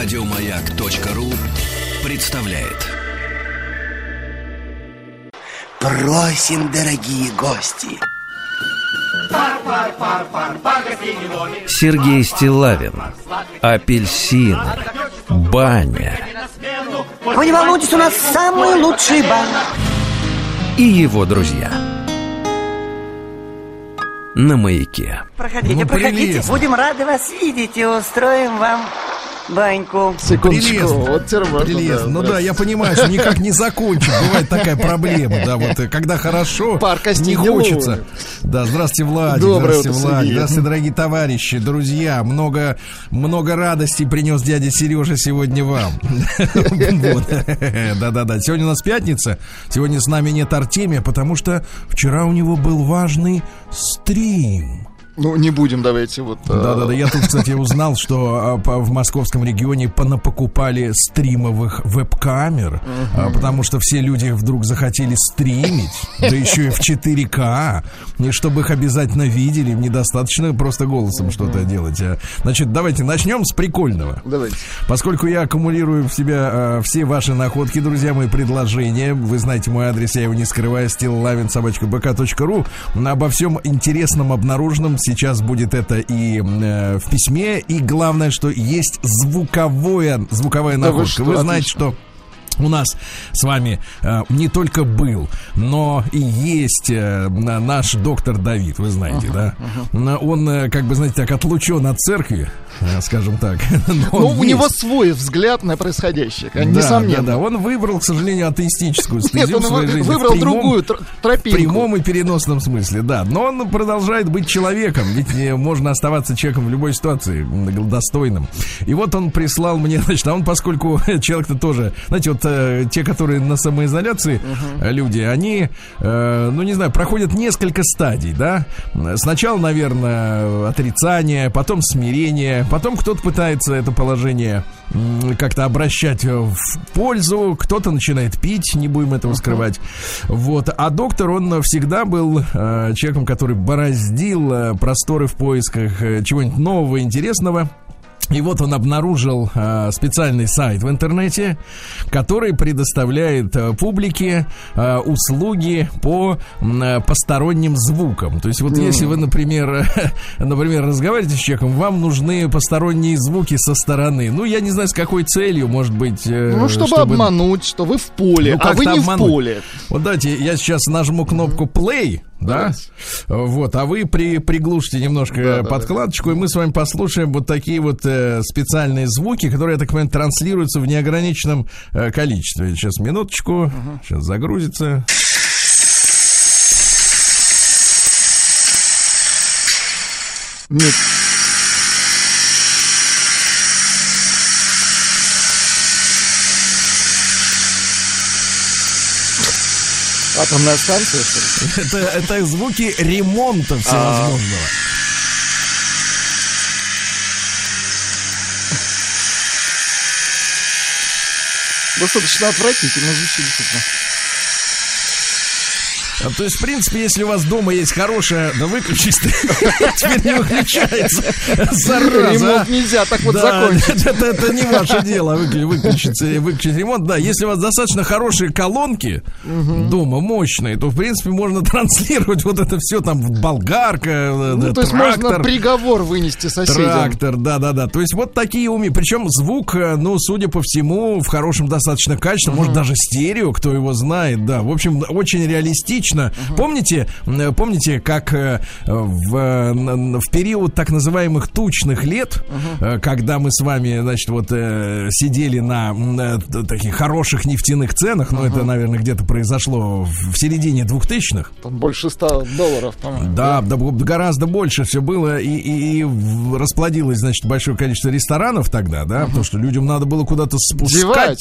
Радиомаяк.ру представляет. Просим, дорогие гости. Сергей Стилавин Апельсины Баня Вы не волнуйтесь, у нас самый лучший бан. И его друзья На маяке Проходите, Ну, проходите. прелестно. Будем рады вас видеть и устроим вам баньку. Секундочку, Прелестно. вот можно, Прелестно. Ну да, я понимаю, что никак не закончим. Бывает такая проблема, да, вот э, когда хорошо, Пар костей не хочется. Да, здравствуйте, Владик, Доброе здравствуйте, утро, Владик, здравствуйте, дорогие товарищи, друзья. Много, много радости принес дядя Сережа сегодня вам. Да-да-да. Сегодня у нас пятница. Сегодня с нами нет Артемия, потому что вчера у него был важный стрим. Ну, не будем, давайте вот... э, Да-да-да, я тут, кстати, узнал, что а, в московском регионе понапокупали стримовых веб-камер, а, потому что все люди вдруг захотели стримить, да еще и в 4К, и чтобы их обязательно видели, недостаточно просто голосом что-то делать. а. Значит, давайте начнем с прикольного. Давайте. Поскольку я аккумулирую в себя все ваши находки, друзья мои, предложения, вы знаете мой адрес, я его не скрываю, стилавин.бк.ру. Обо всем интересном, обнаруженном сейчас будет это и э, в письме, и главное, что есть звуковое, звуковая Да вы находка. что, вы знаете, отлично. что у нас с вами э, не только был, но и есть э, на- наш доктор Давид, вы знаете, да? Н- Он, э, как бы, знаете, так отлучен от церкви, скажем так. но Ну, он у него есть. свой взгляд на происходящее, Да, несомненно. Да, да, он выбрал, к сожалению, атеистическую Нет, стезю он своей вы- жизни. выбрал прямом- другую тр- В тропинку. прямом и переносном смысле, да. Но он продолжает быть человеком, ведь можно оставаться человеком в любой ситуации, достойным. И вот он прислал мне, значит, а он, поскольку человек-то тоже, знаете, вот э, те, которые на самоизоляции э, люди, они, э, ну, не знаю, проходят несколько стадий, да. Сначала, наверное, отрицание, потом смирение, потом кто-то пытается это положение как-то обращать э, в пользу, кто-то начинает пить, не будем этого скрывать. Вот. А доктор, он всегда был э, человеком, который бороздил э, просторы в поисках э, чего-нибудь нового, интересного. И вот он обнаружил э, специальный сайт в интернете, который предоставляет э, публике э, услуги по э, посторонним звукам. То есть вот если вы, например, например, разговариваете с человеком, вам нужны посторонние звуки со стороны. Ну, я не знаю, с какой целью, может быть... э, Ну, чтобы, обмануть, что вы в поле, Ну, а вы не обмануть. в поле. Вот давайте я сейчас нажму кнопку play, да? Вот, а вы при, приглушите немножко Да, да, подкладочку, и мы с вами послушаем вот такие вот э, специальные звуки, которые, я так понимаю, транслируются в неограниченном э, количестве. Сейчас минуточку, сейчас загрузится. Нет. Атомная станция, что ли? Это, это звуки ремонта всевозможного. Достаточно отвратительно звучит. То есть, в принципе, если у вас дома есть хорошая, да выключись ты. Теперь не выключается. Зараза. а. Ремонт нельзя так вот закончить. Это, это не ваше дело выключить, э, выключить ремонт. Да, если у вас достаточно хорошие колонки дома, мощные, то, в принципе, можно транслировать вот это все там болгарка, э, Ну, то есть можно приговор вынести соседям. Трактор, да, да, да. То есть вот такие уми. Причем звук, э, ну, судя по всему, в хорошем достаточно качестве, может даже стерео, кто его знает, да. В общем, очень реалистично. Помните, м, помните, как э, в, э, в период так называемых тучных лет, э, когда мы с вами, значит, вот э, сидели на э, таких хороших нефтяных ценах, но это, наверное, где-то произошло в середине двухтысячных. Там больше 100 долларов, по-моему. Да, да, гораздо больше все было и, и- и расплодилось, значит, большое количество ресторанов тогда, да, потому что людям надо было куда-то спускать,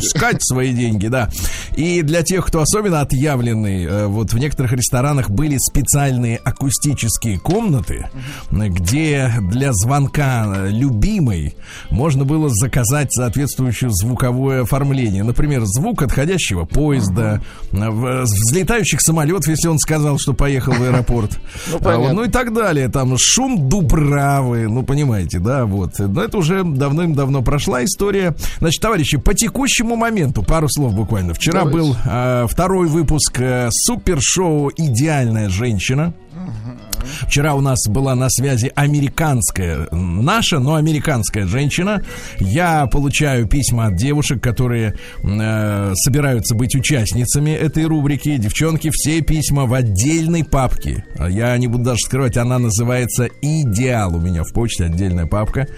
спускать свои деньги, да. И для тех, кто особенно отъявленный э, э, вот в некоторых ресторанах были специальные акустические комнаты, где для звонка любимой можно было заказать соответствующее звуковое оформление. Например, звук отходящего поезда, э, в- взлетающих самолетов, если он сказал, что поехал в аэропорт. Ну, А, вот, ну и так далее. Там шум дубравы, ну понимаете, да, вот. Но это уже давным-давно прошла история. Значит, товарищи, по текущему моменту, пару слов буквально. Вчера Давайте. был э, второй выпуск э, супершоу «Идеальная женщина». Вчера у нас была на связи американская, наша, но американская женщина. Я получаю письма от девушек, которые э, собираются быть участницами этой рубрики. Девчонки, все письма в отдельной папке. А Я не буду даже скрывать, она называется «Идеал». У меня в почте отдельная папка.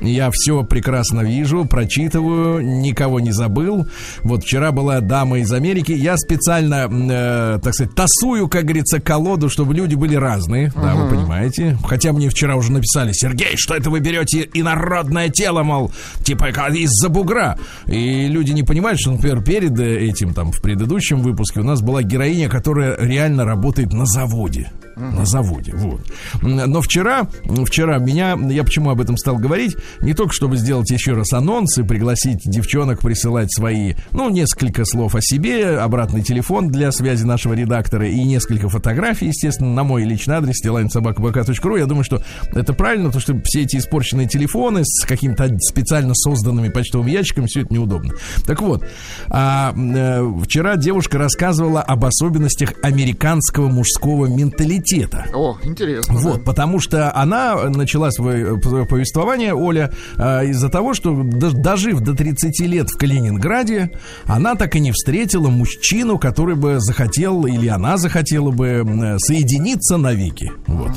Я все прекрасно вижу, прочитываю, никого не забыл. Вот вчера была дама из Америки. Я специально, э, так сказать, тасую, как говорится, колоду, чтобы люди были разные. Да, вы понимаете. Хотя мне вчера уже написали, Сергей, что это вы берете инородное тело, мол, типа из-за бугра. И люди не понимают, что, например, перед этим, там, в предыдущем выпуске у нас была героиня, которая реально работает на заводе. На заводе, вот. Но вчера, вчера меня, я почему об этом стал говорить, не только чтобы сделать еще раз анонс и пригласить девчонок присылать свои, ну, несколько слов о себе, обратный телефон для связи нашего редактора и несколько фотографий, естественно, на мой личный адрес, stilainsobakabk.ru. Я думаю, что это правильно, потому что все эти испорченные телефоны с каким-то специально созданными почтовыми ящиками, все это неудобно. Так вот, а, э, вчера девушка рассказывала об особенностях американского мужского менталитета. О, интересно. Вот, потому что она начала свое э, повествование, Оля, э, из-за того, что дожив до 30 лет в Калининграде, она так и не встретила мужчину, который бы захотел, или она захотела бы соединиться навеки. Вот.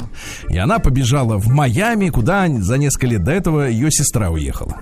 И она побежала в Майами, куда за несколько лет до этого ее сестра уехала.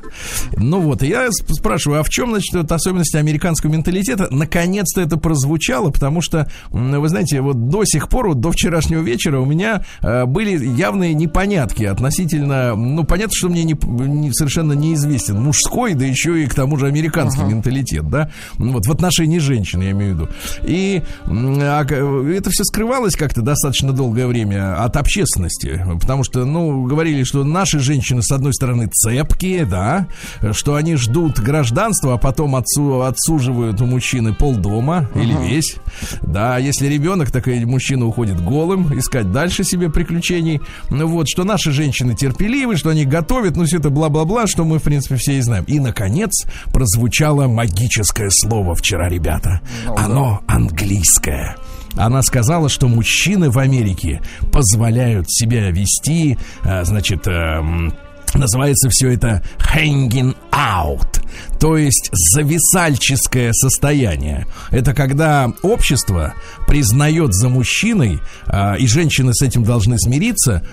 Ну вот, и я сп- спрашиваю, а в чем, значит, вот особенности американского менталитета? Наконец-то это прозвучало, потому что, вы знаете, вот до сих пор, вот до вчерашнего вечера у меня э, были явные непонятки относительно, ну, понятно, что мне не, не- совершенно неизвестен мужской, да еще и к тому же американский менталитет, да, Ну, вот в отношении женщин, я имею в виду. И а это все скрывалось как-то достаточно долгое время от общественности, потому что, ну, говорили, что наши женщины, с одной стороны, цепкие, да, что они ждут гражданства, а потом отцу, отсуживают у мужчины полдома или весь, да, если ребенок, так и мужчина уходит голым, искать дальше себе приключений, ну вот, что наши женщины терпеливы, что они готовят, ну, все это бла-бла-бла, что мы, в принципе, все и знаем. И, наконец, прозвучало магическое слово вчера, ребята. Оно английское. Она сказала, что мужчины в Америке позволяют себя вести, э, значит, эм, называется все это hanging out, то есть зависальческое состояние. Это когда общество признает за мужчиной, а, и женщины с этим должны смириться,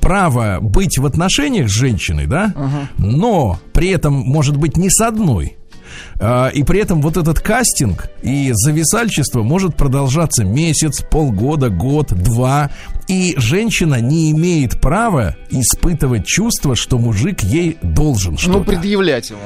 право быть в отношениях с женщиной, да, но при этом может быть не с одной. А, И при этом вот этот кастинг и зависальчество может продолжаться месяц, полгода, год, два. И женщина не имеет права испытывать чувство, что мужик ей должен Ну, что-то. предъявлять его.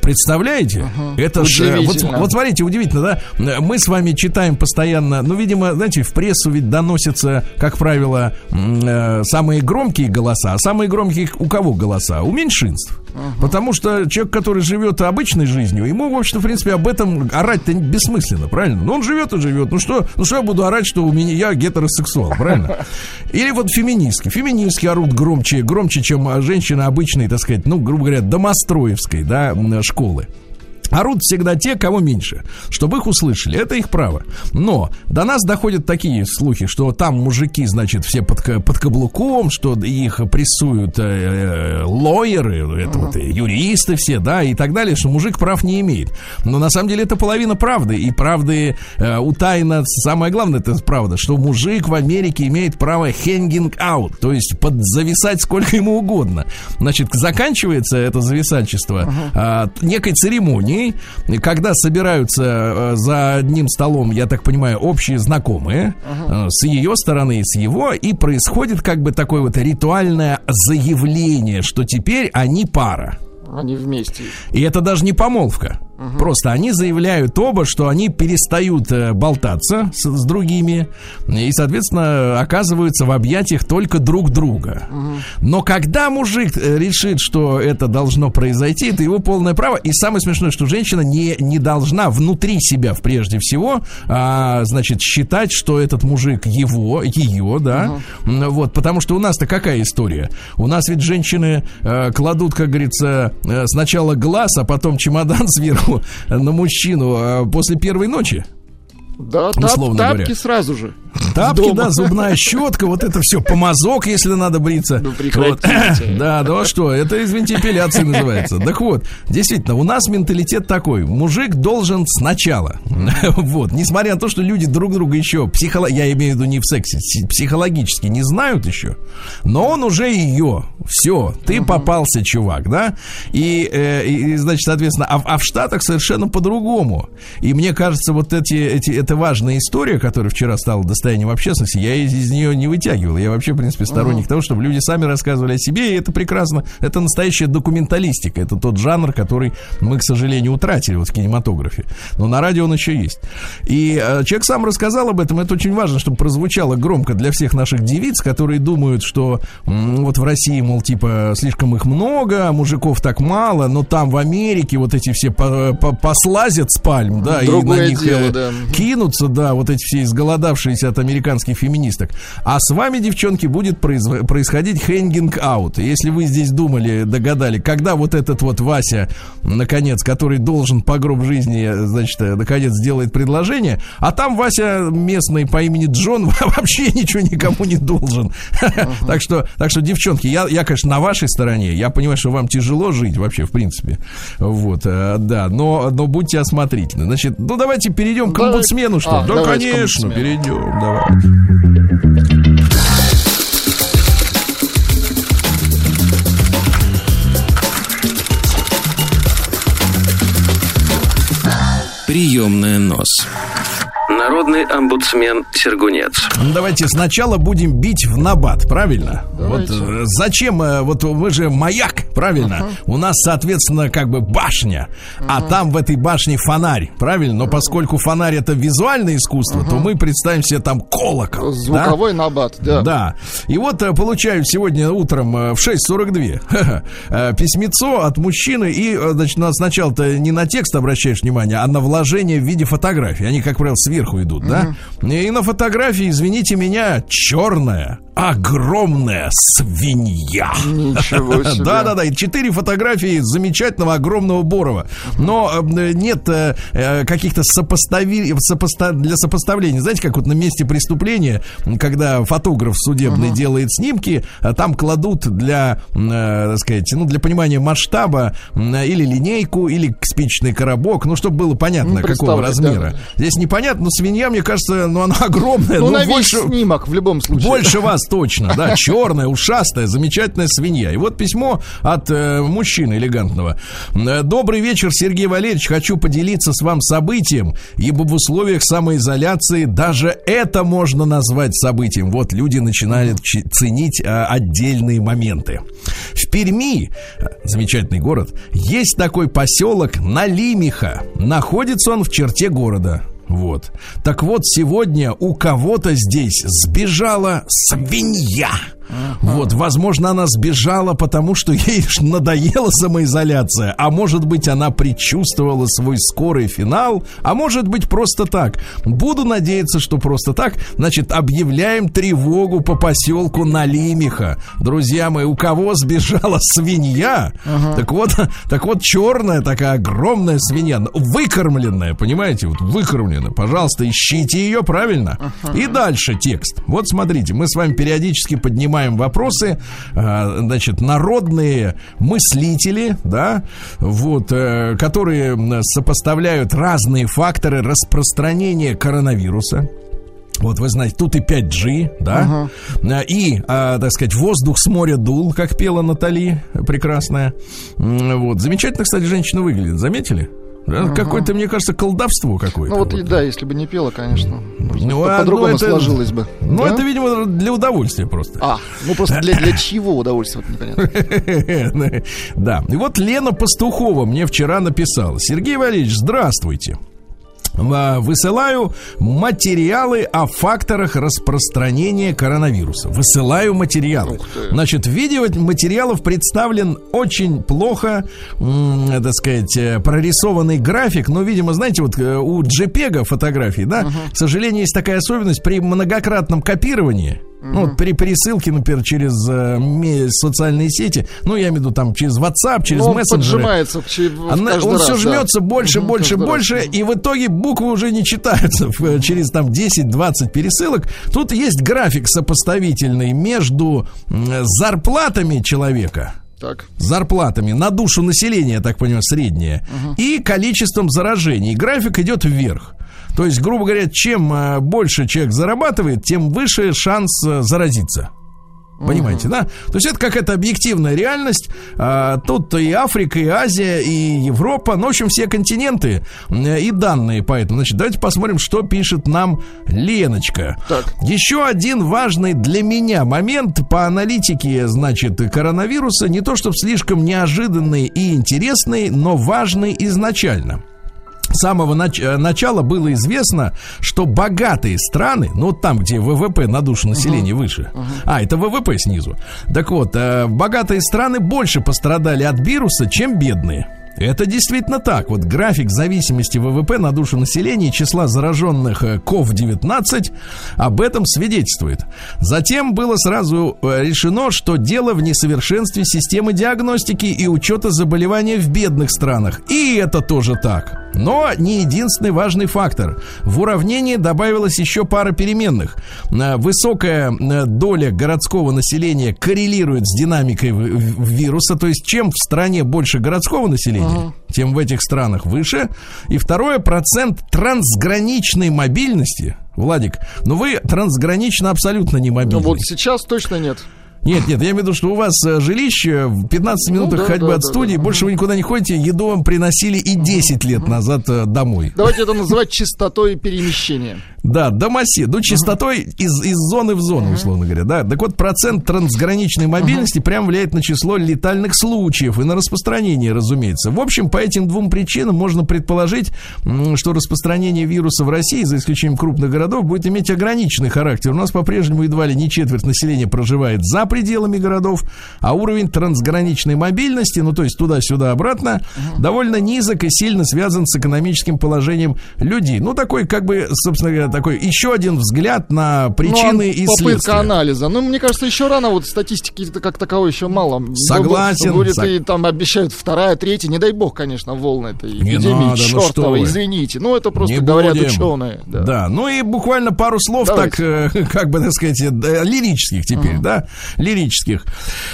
Представляете? Это ж, э, вот, вот смотрите, удивительно, да? Мы с вами читаем постоянно, ну, видимо, знаете, в прессу ведь доносятся, как правило, э, самые громкие голоса. А самые громкие у кого голоса? У меньшинств. Потому что человек, который живет обычной жизнью, ему, в общем в принципе, об этом орать-то бессмысленно, правильно? Ну, он живет и живет. Ну что, ну что я буду орать, что у меня я гетеросексуал, правильно? Или вот феминистки. Феминистки орут громче, громче, чем женщины обычной, так сказать, ну, грубо говоря, домостроевской, да, школы. Орут всегда те, кого меньше, чтобы их услышали. Это их право. Но до нас доходят такие слухи, что там мужики, значит, все под, под каблуком, что их прессуют э, э, лоеры, это вот, э, юристы все, да, и так далее, что мужик прав не имеет. Но на самом деле это половина правды. И правды э, утайно, самое главное, это правда, что мужик в Америке имеет право hanging out, то есть подзависать сколько ему угодно. Значит, заканчивается это зависальчество а, некой церемонией, когда собираются э, за одним столом, я так понимаю, общие знакомые э, с ее стороны и с его, и происходит как бы такое вот ритуальное заявление, что теперь они пара. Они вместе. И это даже не помолвка. Просто они заявляют оба, что они перестают э, болтаться с, с другими и, соответственно, оказываются в объятиях только друг друга. Но когда мужик э, решит, что это должно произойти, это его полное право. И самое смешное, что женщина не, не должна внутри себя, прежде всего, а, значит, считать, что этот мужик его, ее, да. Вот, потому что у нас-то какая история? У нас ведь женщины э, кладут, как говорится, э, сначала глаз, а потом чемодан сверху на мужчину э, после первой ночи. Да, тап- Условно тапки говоря. сразу же. Тапки, да, зубная щетка, вот это все, помазок, если надо бриться. Ну. Вот. Да, да, а что, это, извините, эпиляция называется. Так вот, действительно, у нас менталитет такой. Мужик должен сначала. Вот, несмотря на то, что люди друг друга еще, психоло... я имею в виду не в сексе, психологически не знают еще, но он уже ее. Все, ты попался, чувак, да? И, э, и, значит, соответственно, а, в- а в Штатах совершенно по-другому. И мне кажется, вот эти, эти, это важная история, которая вчера стала достоянием общественности, я из, из нее не вытягивал. Я вообще, в принципе, сторонник того, чтобы люди сами рассказывали о себе, и это прекрасно. Это настоящая документалистика. Это тот жанр, который мы, к сожалению, утратили вот в кинематографе. Но на радио он еще есть. И э, человек сам рассказал об этом. Это очень важно, чтобы прозвучало громко для всех наших девиц, которые думают, что м, вот в России, мол, типа, слишком их много, а мужиков так мало, но там в Америке вот эти все по- по- послазят с пальм, да, и Другое на них дело, э, да. кинутся, да, вот эти все изголодавшиеся от американских феминисток. А с вами, девчонки, будет произв- происходить хэнгинг аут. Если вы здесь думали, догадали, когда вот этот вот Вася, наконец, который должен по гроб жизни, значит, наконец сделает предложение, а там Вася местный по имени Джон вообще ничего никому не должен. Так что, так что, девчонки, я, я, конечно, на вашей стороне. Я понимаю, что вам тяжело жить вообще, в принципе. Вот, э, да, но, но будьте осмотрительны. Значит, ну давайте перейдем к омбудсмену, что ли? А, да, конечно, перейдем, давай. Приемная нос. Народный омбудсмен Сергунец. Давайте сначала будем бить в набат, правильно? Давайте. Вот э, зачем, э, вот мы же маяк, правильно? У нас, соответственно, как бы башня, а там в этой башне фонарь, правильно? Но поскольку фонарь это визуальное искусство, то мы представим себе там колокол. да? Звуковой набат, да. Да. И вот э, получаю сегодня утром в 6.42 э, письмецо от мужчины. И, значит, сначала-то не на текст обращаешь внимание, а на вложение в виде фотографий. Они, как правило, сверху идут, да? И на фотографии, извините меня, черная, огромная свинья. Ничего себе. Да, да, да. И четыре фотографии замечательного огромного Борова. Но э, нет э, э, каких-то сопостави... сопоста- для сопоставления. Знаете, как вот на месте преступления, когда фотограф судебный делает снимки, а там кладут для, так сказать, ну, для понимания масштаба или линейку, или спичный коробок, ну, чтобы было понятно, Ну, какого размера. да. Здесь непонятно, но свинья, мне кажется, ну, она огромная. Ну, ну, на весь больше... снимок в любом случае. Больше вас точно, да, черная, ушастая, замечательная свинья. И вот письмо от э, мужчины элегантного. Э, Добрый вечер, Сергей Валерьевич. Хочу поделиться с вам событием, ибо в условиях самоизоляции даже это можно назвать событием. Вот люди начинают чи- ценить э, отдельные моменты. В Перми, замечательный город, есть такой поселок Налимиха. Находится он в черте города. Вот. Так вот, сегодня у кого-то здесь сбежала свинья. Вот, возможно, она сбежала, потому что ей надоела самоизоляция, а может быть, она предчувствовала свой скорый финал, а может быть, просто так. Буду надеяться, что просто так. Значит, объявляем тревогу по поселку Налимиха. Друзья мои, у кого сбежала свинья? Так вот, так вот, черная такая огромная свинья, выкормленная, понимаете, вот выкормленная. Пожалуйста, ищите ее, правильно? И дальше текст. Вот смотрите, мы с вами периодически поднимаем вопросы, а, значит, народные мыслители, да, вот, э, которые сопоставляют разные факторы распространения коронавируса. Вот вы знаете, тут и 5G, да, А, и, а, так сказать, воздух с моря дул, как пела Натали, прекрасная. Вот, замечательно, кстати, женщина выглядит, заметили? Это Какое-то, мне кажется, колдовство какое-то. Ну вот, и вот. да, если бы не пела, конечно. может, Ну, а, По-другому ну, это- сложилось бы. Ну, Да? это, видимо, для удовольствия просто. А, ну просто для, для чего удовольствие, вот непонятно. Да. И вот Лена Пастухова мне вчера написала. Сергей Валерьевич, здравствуйте. Высылаю материалы о факторах распространения коронавируса. Высылаю материалы. Значит, видео материалов представлен очень плохо, так сказать, э, прорисованный график. Но, видимо, знаете, вот э, у JPEG фотографий, да, к сожалению, есть такая особенность при многократном копировании. Ну, вот при пересылке, например, через э, социальные сети, ну, я имею в виду там через WhatsApp, через Ну, он мессенджеры. поджимается в Она- он раз, все да. жмется больше, Мгм, больше, каждый раз. больше, и в итоге буквы уже не читаются в- э, через там 10-20 пересылок. Тут есть график сопоставительный между зарплатами человека, Так. зарплатами на душу населения, я так понимаю, среднее, и количеством заражений. График идет вверх. То есть, грубо говоря, чем э, больше человек зарабатывает, тем выше шанс э, заразиться. Понимаете, да? То есть это какая-то объективная реальность. А, тут и Африка, и Азия, и Европа, ну, в общем, все континенты э, и данные поэтому. Значит, давайте посмотрим, что пишет нам Леночка. Так. Еще один важный для меня момент по аналитике, значит, коронавируса, не то чтобы слишком неожиданный и интересный, но важный изначально. С самого нач- э, начала было известно, что богатые страны, ну вот там, где ВВП на душу населения выше, а это ВВП снизу. Так вот, э, богатые страны больше пострадали от вируса, чем бедные. Это действительно так. Вот график зависимости ВВП на душу населения и числа зараженных э, COVID-19 об этом свидетельствует. Затем было сразу э, решено, что дело в несовершенстве системы диагностики и учета заболевания в бедных странах. И это тоже так. Но не единственный важный фактор. В уравнение добавилась еще пара переменных. Э, Высокая э, доля городского населения коррелирует с динамикой вируса. То есть, чем в стране больше городского населения, тем в этих странах выше. И второе, процент трансграничной мобильности. Владик, ну вы трансгранично абсолютно не Ну мобильны. вот сейчас точно нет. Нет, нет, я имею в виду, что у вас э, жилище в 15 минутах да, ходьбы да, от да, студии, да. больше вы никуда не ходите, еду вам приносили и 10 лет назад э, домой. Давайте это называть чистотой перемещения. Да, домосе, ну, частотой из, из зоны в зону, условно говоря, да. Так вот, процент трансграничной мобильности прям влияет на число летальных случаев и на распространение, разумеется. В общем, по этим двум причинам можно предположить, что распространение вируса в России, за исключением крупных городов, будет иметь ограниченный характер. У нас по-прежнему едва ли не четверть населения проживает за пределами городов, а уровень трансграничной мобильности, ну, то есть туда-сюда, обратно, довольно низок и сильно связан с экономическим положением людей. Ну, такой, как бы, собственно говоря, такой еще один взгляд на причины Ну, а и попытка следствия. анализа. Ну, мне кажется, еще рано, вот статистики как таковой еще мало. Согласен. Будет Сог- и там обещают вторая, третья, не дай бог, конечно, волны этой Не эпидемии надо, ну что чертовой, вы. извините. Ну, это просто Не говорят будем. ученые. Да. Да. ну и буквально пару слов Давайте. так, э, как бы так сказать, э, лирических теперь, да, лирических.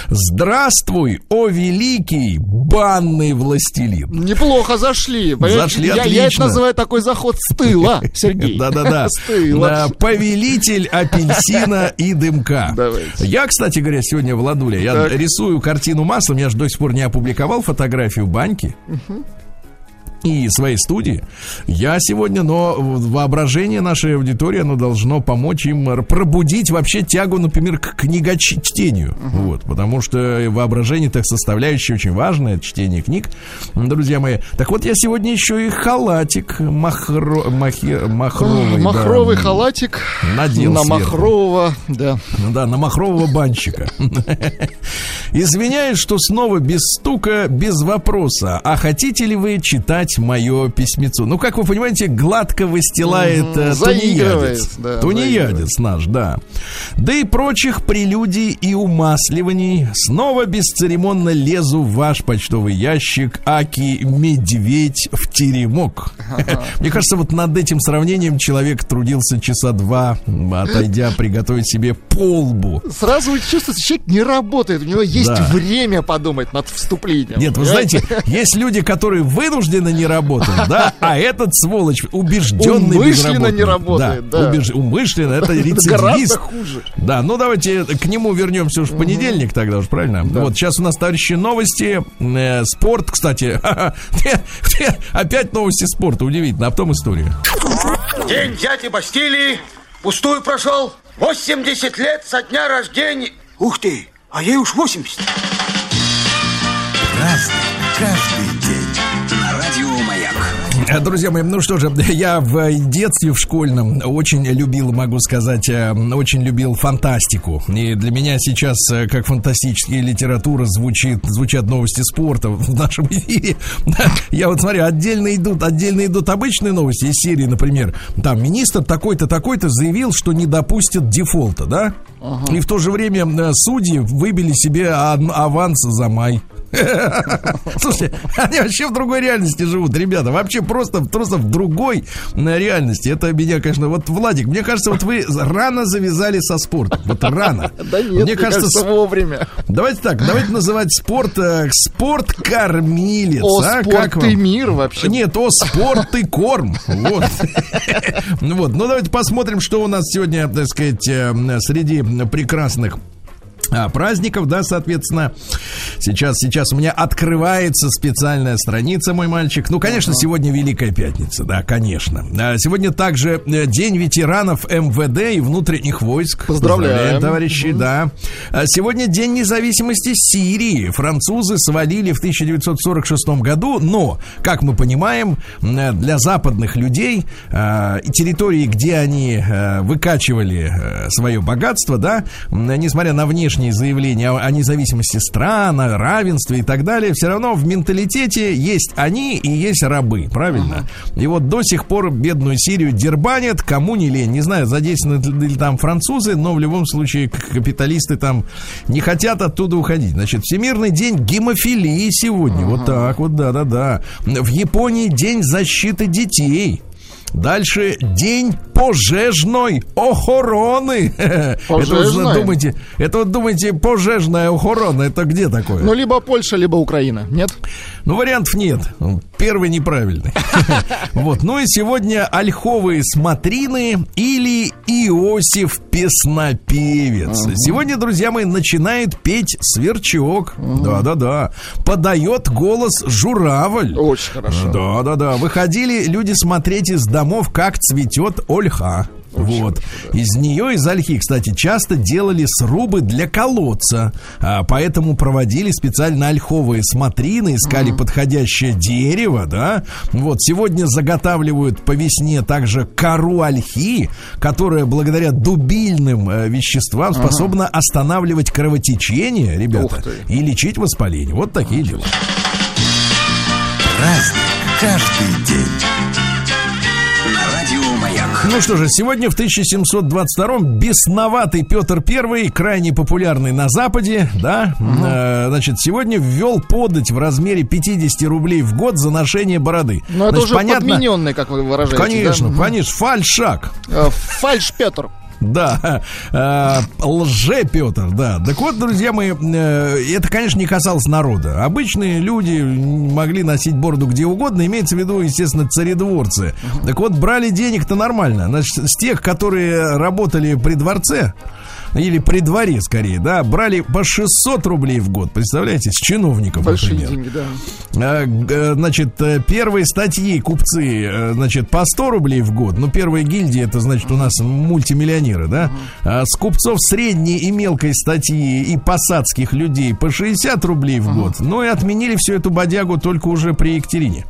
Здравствуй, о великий банный властелин. Неплохо зашли. понимаете? Зашли я, я это отлично. называю такой заход с тыла, Сергей. Да-да-да. С тыла. Повелитель апельсина и дымка. Я, кстати говоря, сегодня, Владуля, я рисую картину маслом. Я же до сих пор не опубликовал фотографию баньки. И своей студии. Я сегодня, но воображение нашей аудитории, оно должно помочь им пробудить вообще тягу, например, к книгочтению. Вот, потому что воображение так составляющая очень важная, это чтение книг, друзья мои. Так вот, я сегодня еще и халатик махро, махи- махровый. да, Махровый халатик Надел на сверху. махрового, да. Да, на махрового банщика. Извиняюсь, что снова без стука, без вопроса. А хотите ли вы читать мое письмецо? Ну, как вы понимаете, гладко выстилает э, тунеядец. да, Тунеядец наш, да. Да и прочих прелюдий и умасливаний. Снова бесцеремонно лезу в ваш почтовый ящик Аки Медведь в теремок. Мне кажется, вот над этим сравнением человек трудился часа два, отойдя приготовить себе полбу. Сразу вы чувствуете, человек не работает, у него есть Да. время подумать над вступлением. Нет, вы знаете, есть люди, которые вынуждены не работает, да, а этот сволочь убежденный Умышленно не работает, да. Убеж- Умышленно, это рецидивист. гораздо хуже. Да, ну давайте к нему вернемся уж в понедельник тогда уж, правильно? Вот сейчас у нас, товарищи, новости, э, спорт, кстати. Опять новости спорта, удивительно, а потом история. День дяди Бастилии пустую прошел. 80 лет со дня рождения. Ух ты, а ей уж 80. Разный, Друзья мои, ну что же, я в детстве в школьном очень любил, могу сказать, э, очень любил фантастику. И для меня сейчас, э, как фантастическая литература, звучит, звучат новости спорта в нашем эфире. Я вот смотрю, отдельно идут, отдельно идут обычные новости из серии, например, там министр такой-то, такой-то заявил, что не допустит дефолта, да? И в то же время э, судьи выбили себе ан- аванс за май. Слушайте, они вообще в другой реальности живут, ребята. Вообще просто, просто в другой э, реальности. Это меня, конечно, вот, Владик, мне кажется, вот вы рано завязали со спортом. Вот рано. Да нет, мне кажется, вовремя. Давайте так, давайте называть спорт э, спорт кормилец. О, а? спорт и мир вообще. Нет, о, спорт и корм. Вот. Ну вот. Ну, давайте посмотрим, что у нас сегодня, так сказать, э, среди прекрасных а, праздников, да, соответственно. Сейчас, сейчас у меня открывается специальная страница, мой мальчик. Ну, конечно, сегодня Великая Пятница, да, конечно. А, Сегодня также э, День ветеранов МВД и внутренних войск. Поздравляем. товарищи, да. А Сегодня День независимости Сирии. Французы свалили в 1946 году, но, как мы понимаем, м, для западных людей э, и территории, где они э, выкачивали э, свое богатство, да, несмотря на внешние заявления о, независимости стран, о равенстве и так далее, все равно в менталитете есть они и есть рабы, правильно? И вот до сих пор бедную Сирию дербанят, кому не лень. Не знаю, задействованы ли там французы, но в любом случае капиталисты там не хотят оттуда уходить. Значит, Всемирный день гемофилии сегодня. Вот так вот, да-да-да. В Японии день защиты детей. Дальше день пожежной охороны. Это вот Пожежной? думайте, это вот думаете, пожежная охорона, это где такое? Ну, либо Польша, либо Украина. Нет? Ну, вариантов нет. Первый неправильный. Вот. Ну и сегодня ольховые смотрины или Иосиф Песнопевец. Сегодня, друзья мои, начинает петь сверчок. Да-да-да. Подает голос журавль. Очень хорошо. Да, да, да. Выходили люди смотреть из домов, как цветет ольха. Вот. Из нее, из ольхи, кстати, часто делали срубы для колодца. А, поэтому проводили специально ольховые смотрины, искали подходящее дерево, да. Вот. Сегодня заготавливают по весне также кору ольхи, которая благодаря дубильным э, веществам способна останавливать кровотечение, ребята, и лечить воспаление. Вот такие дела. Праздник каждый день. Ну что же, сегодня в 1722-м бесноватый Петр I, крайне популярный на Западе, да, э, значит, сегодня ввел подать в размере 50 рублей в год за ношение бороды. Но это Значит, уже подмененный, как вы выражаете. Конечно, да? конечно, фальшак. Э, Фальш Петр. Да, э, лже Петр, да. Так вот, друзья мои, э, это, конечно, не касалось народа. Обычные люди могли носить бороду где угодно, имеется в виду, естественно, царедворцы. Так вот, брали денег-то нормально. Значит, с тех, которые работали при дворце, или при дворе, скорее, да, брали по 600 рублей в год, представляете, с чиновников, Большие например. деньги, да. А, э, Значит, э, первые статьи купцы, э, значит, по 100 рублей в год. Ну, первая гильдия, это значит у нас мультимиллионеры, да? А с купцов средней и мелкой статьи и посадских людей по 60 рублей в год. Ну и отменили всю эту бодягу только уже при Екатерине.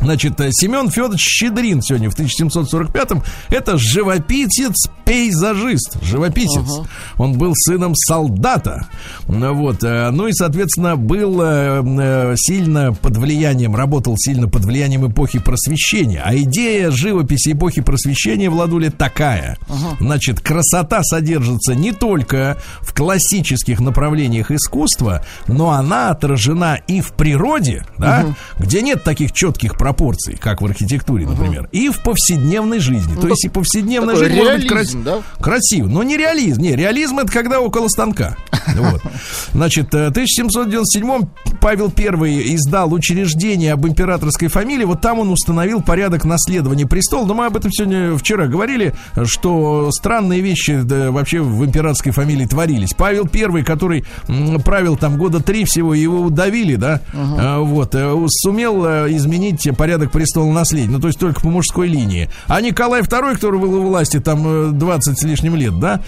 Значит, э, Семен Федорович Щедрин сегодня в 1745-м это живописец, пейзажист, живописец. Он был сыном солдата. Ну Вот, э, ну и, соответственно, был э, сильно под влиянием, работал сильно под влиянием эпохи просвещения. А идея живописи эпохи просвещения, Владуля, такая. Значит, красота содержится не только в классических направлениях искусства, но она отражена и в природе, да, где нет таких четких пропорций, как в архитектуре, например, и в повседневной жизни. То есть и повседневная жизнь может быть реализм, да? красив, но не реализм. Не, реализм это когда около станка. Вот. Значит, э, в 1797 Павел I издал учреждение об императорской фамилии. Вот там он установил порядок наследования престола. Но мы об этом сегодня вчера говорили, что странные вещи да, вообще в императорской фамилии творились. Павел I, который правил там года три всего, его удавили, да, А, вот, э, сумел э, изменить порядок престола наследия. Ну, то есть только по мужской линии. А Николай II, который был у власти там э, 20 с лишним лет, да,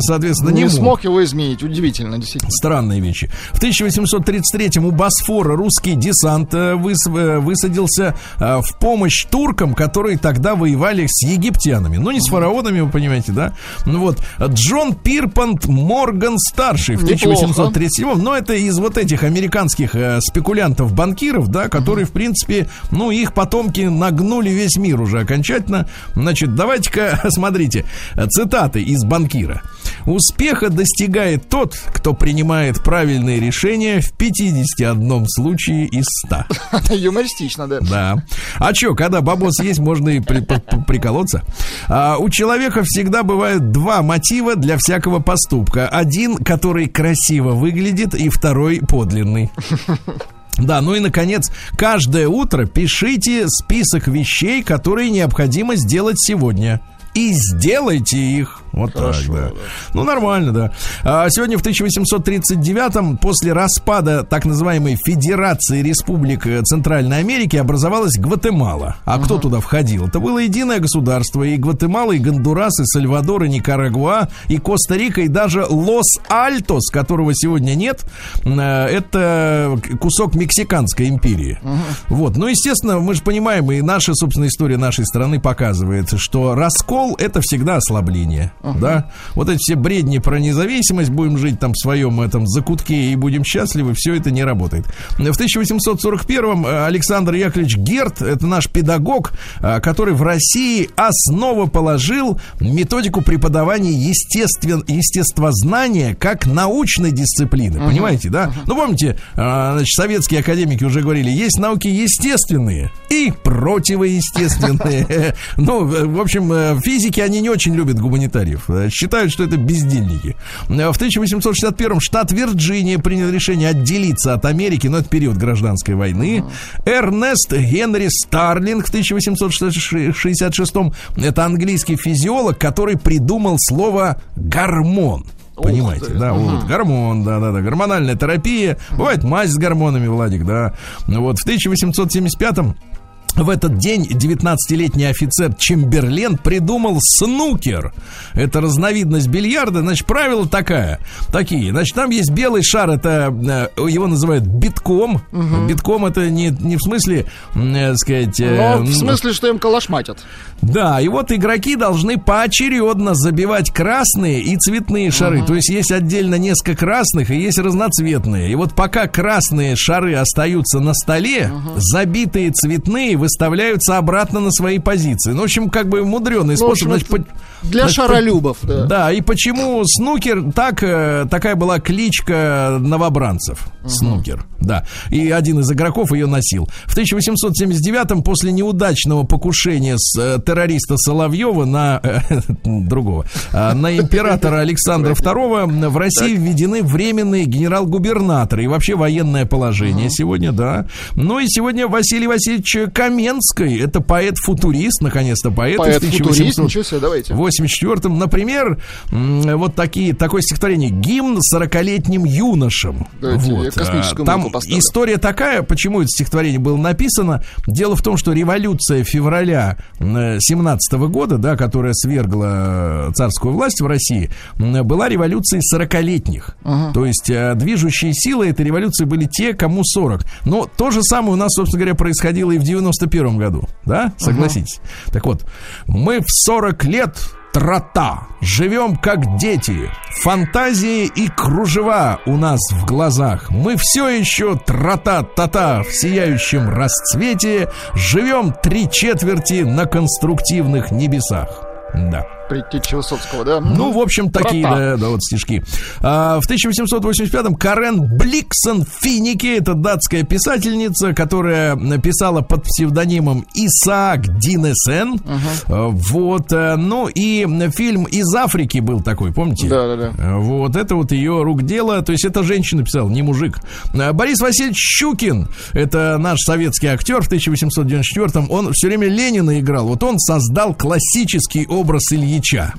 соответственно, Не мог. смог его изменить. Удивительно, действительно. Странные вещи. В 1833-м у Босфора русский десант э, выс- э, высадился э, в помощь туркам, которые тогда воевали с египтянами. Ну, не с фараонами, вы понимаете, да? Ну вот, Джон Пирпант Морган старший в Неплохо. 1837-м, но это из вот этих американских э, спекулянтов-банкиров, да, которые, в принципе, ну, их потомки нагнули весь мир уже окончательно. Значит, давайте-ка, смотрите, цитаты из банкира. Успеха достигает тот, кто принимает правильные решения в 51 случае из 100. Юмористично, да. Да. А что, когда бабос есть, можно и при- приколоться. А, у человека всегда бывают два мотива для всякого поступка. Один, который красиво выглядит, и второй подлинный. Да, ну и наконец, каждое утро пишите список вещей, которые необходимо сделать сегодня. И сделайте их. Вот так, да. Ну, нормально, да. А, сегодня в 1839-м, после распада так называемой Федерации Республик э, Центральной Америки, образовалась Гватемала. А кто туда входил? Это было единое государство. И Гватемала, и Гондурас, и Сальвадор, и Никарагуа, и Коста-Рика, и даже Лос-Альтос, которого сегодня нет, э, это кусок Мексиканской империи. Вот. Ну, естественно, мы же понимаем, и наша, собственно, история нашей страны показывает, что раскол это всегда ослабление. Да? Вот эти все бредни про независимость, будем жить там в своем этом закутке и будем счастливы, все это не работает. В 1841-м Александр Яковлевич Герт, это наш педагог, а, который в России основоположил методику преподавания естествен, естествознания как научной дисциплины. Понимаете, да? Ну, помните, а, значит, советские академики уже говорили, есть науки естественные и противоестественные. Ну, в общем, э, физики, они не очень любят гуманитариев. Э, Считают, что это бездельники. Э, В 1861-м штат Вирджиния принял решение отделиться от Америки, но это период гражданской войны. Эрнест Генри Старлинг в 1866-м это английский физиолог, который придумал слово гормон. Понимаете, да, вот, гормон, да, да, да, гормональная терапия. Бывает мазь с гормонами, Владик, да. Вот в 1875-м в этот день 19-летний офицер Чемберлен придумал снукер. Это разновидность бильярда. Значит, правило такая, такие. Значит, там есть белый шар, это э, его называют битком. Битком это не, не в смысле, э, сказать... э, Но в смысле, что им калашматят. да, и вот игроки должны поочередно забивать красные и цветные шары. То есть есть отдельно несколько красных и есть разноцветные. И вот пока красные шары остаются на столе, забитые цветные выставляются обратно на свои позиции. Ну, в общем, как бы мудреный Ну, способ. значит, Для значит, шаролюбов, да. да, и почему снукер так э, такая была кличка новобранцев. Снукер, да. И один из игроков ее носил. В 1879-м после неудачного покушения с э, террориста Соловьева на э, другого э, на императора Александра II в России введены временные генерал-губернаторы и вообще военное положение сегодня, да. Ну и сегодня Василий Васильевич Каменский, это поэт-футурист, наконец-то поэт, Поэт-футурист, 1800 ничего себе, давайте. в 84-м, например, вот такие, такое стихотворение «Гимн 40-летним юношам». Давайте я вот. космическую а, Там история такая, почему это стихотворение было написано. Дело в том, что революция февраля 17 года, да, которая свергла э, царскую власть в России, м, была революцией 40-летних. То есть э, движущие силы этой революции были те, кому 40. Но то же самое у нас, собственно говоря, происходило и в 91 году. Да? Согласитесь? Так вот, мы в 40 лет трота. Живем как дети. Фантазии и кружева у нас в глазах. Мы все еще трота-тата в сияющем расцвете. Живем три четверти на конструктивных небесах. Да. Предтеча Высоцкого, да? Ну, в общем, такие, да, да, вот стишки. А, в 1885-м Карен Бликсон Финики, это датская писательница, которая написала под псевдонимом Исаак Динесен. А, Вот, э, ну и фильм «Из Африки» был такой, помните? Да-да-да. А, Вот, это вот ее рук дело, то есть это женщина писала, не мужик. А, Борис Васильевич Щукин, это наш советский актер в 1894-м, он все время Ленина играл, вот он создал классический образ Ильича.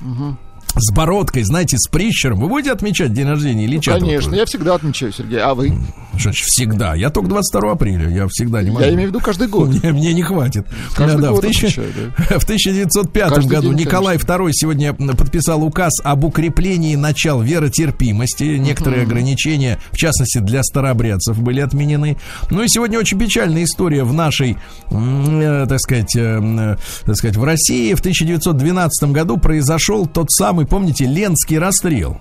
С бородкой, знаете, с прищером. Вы будете отмечать день рождения Ильича? Конечно, я всегда отмечаю, Сергей. А вы? Что всегда? Я только 22 апреля, я всегда не могу. Я имею в виду каждый год. Мне, мне не хватит. Каждый Да, да, год в, тысяча- отмечаю, в 1905 Каждый году день, Николай II сегодня подписал указ об укреплении начал веротерпимости. Некоторые ограничения, в частности, для старообрядцев были отменены. Ну и сегодня очень печальная история в нашей, э, так сказать, э, м, так сказать, в России. В 1912 году произошел тот самый, помните, Ленский расстрел.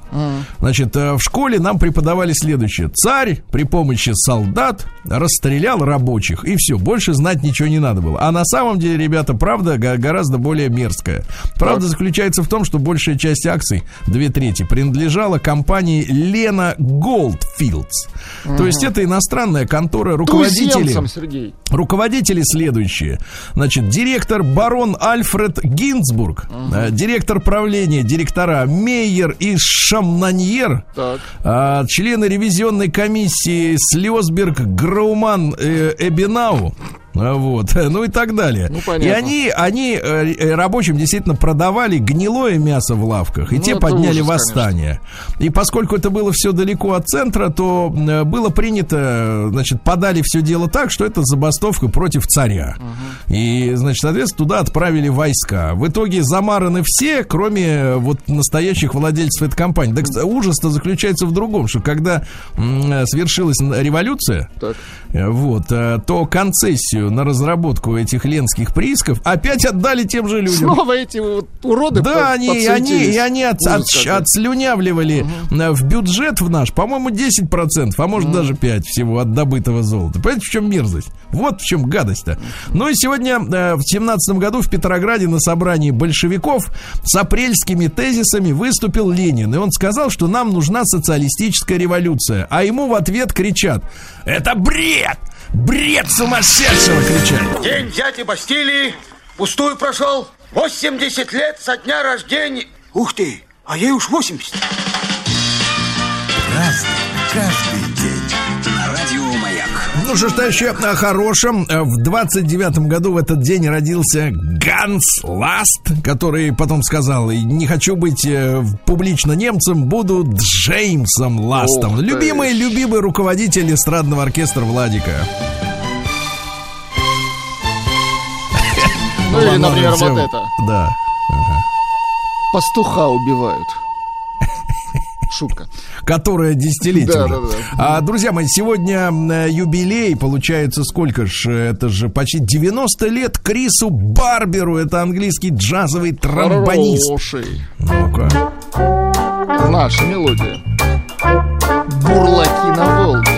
Значит, э, в школе нам преподавали следующее. Царь при помощи солдат расстрелял рабочих, и все, больше знать ничего не надо было. А на самом деле, ребята, правда го- гораздо более мерзкая. Правда заключается в том, что большая часть акций, две трети, принадлежала компании Лена Goldfields. То есть это иностранная контора, руководители... Туземцам, Сергей. Руководители следующие. Значит, директор барон Альфред Гинзбург, э, директор правления, директора Мейер и Шамнаньер, Так. а, члены ревизионной комиссии Слезберг, Грауман, э, Эбинау. А, Вот, ну и так далее. Ну, понятно. и они, они э, э, рабочим действительно продавали гнилое мясо в лавках, и Ну, те подняли ужас, восстание. И поскольку это было все далеко от центра, то э, было принято, значит, подали все дело так, что это забастовка против царя. И, значит, соответственно, туда отправили войска. В итоге замараны все, кроме вот настоящих владельцев этой компании. Так ужас-то заключается в другом, что когда свершилась революция, Так. Вот, э, то концессию на разработку этих ленских приисков опять отдали тем же людям. Снова эти вот уроды Да, они, они, они от- от- отслюнявливали э, в бюджет в наш, по-моему, 10%, а может даже 5% всего от добытого золота. Понимаете, в чем мерзость? Вот в чем гадость-то. Ну и сегодня, э, в 17 году в Петрограде на собрании большевиков с апрельскими тезисами выступил Ленин. И он сказал, что нам нужна социалистическая революция. А ему в ответ кричат, это бред! Бред сумасшедшего! кричали. День дяди Бастилии пустую прошел. 80 лет со дня рождения. Ух ты, а ей уж 80. Разный, каждый Ну что ж, товарищи, о хорошем. Э, В 29-м году в этот день родился Ганс Ласт, который потом сказал, «И не хочу быть э, публично немцем, буду Джеймсом Ластом. Ух ты. Любимый, любимый руководитель эстрадного оркестра Владика. Ну или, Ладно, например, вот это. Да. Пастуха убивают. Шутка. Которая десятилетие Да, да, да. А, друзья мои, сегодня э, юбилей, получается, сколько ж, это же почти 90 лет Крису Барберу, это английский джазовый тромбонист. Хороший. Ну-ка. Наша мелодия. Бурлаки на Волге.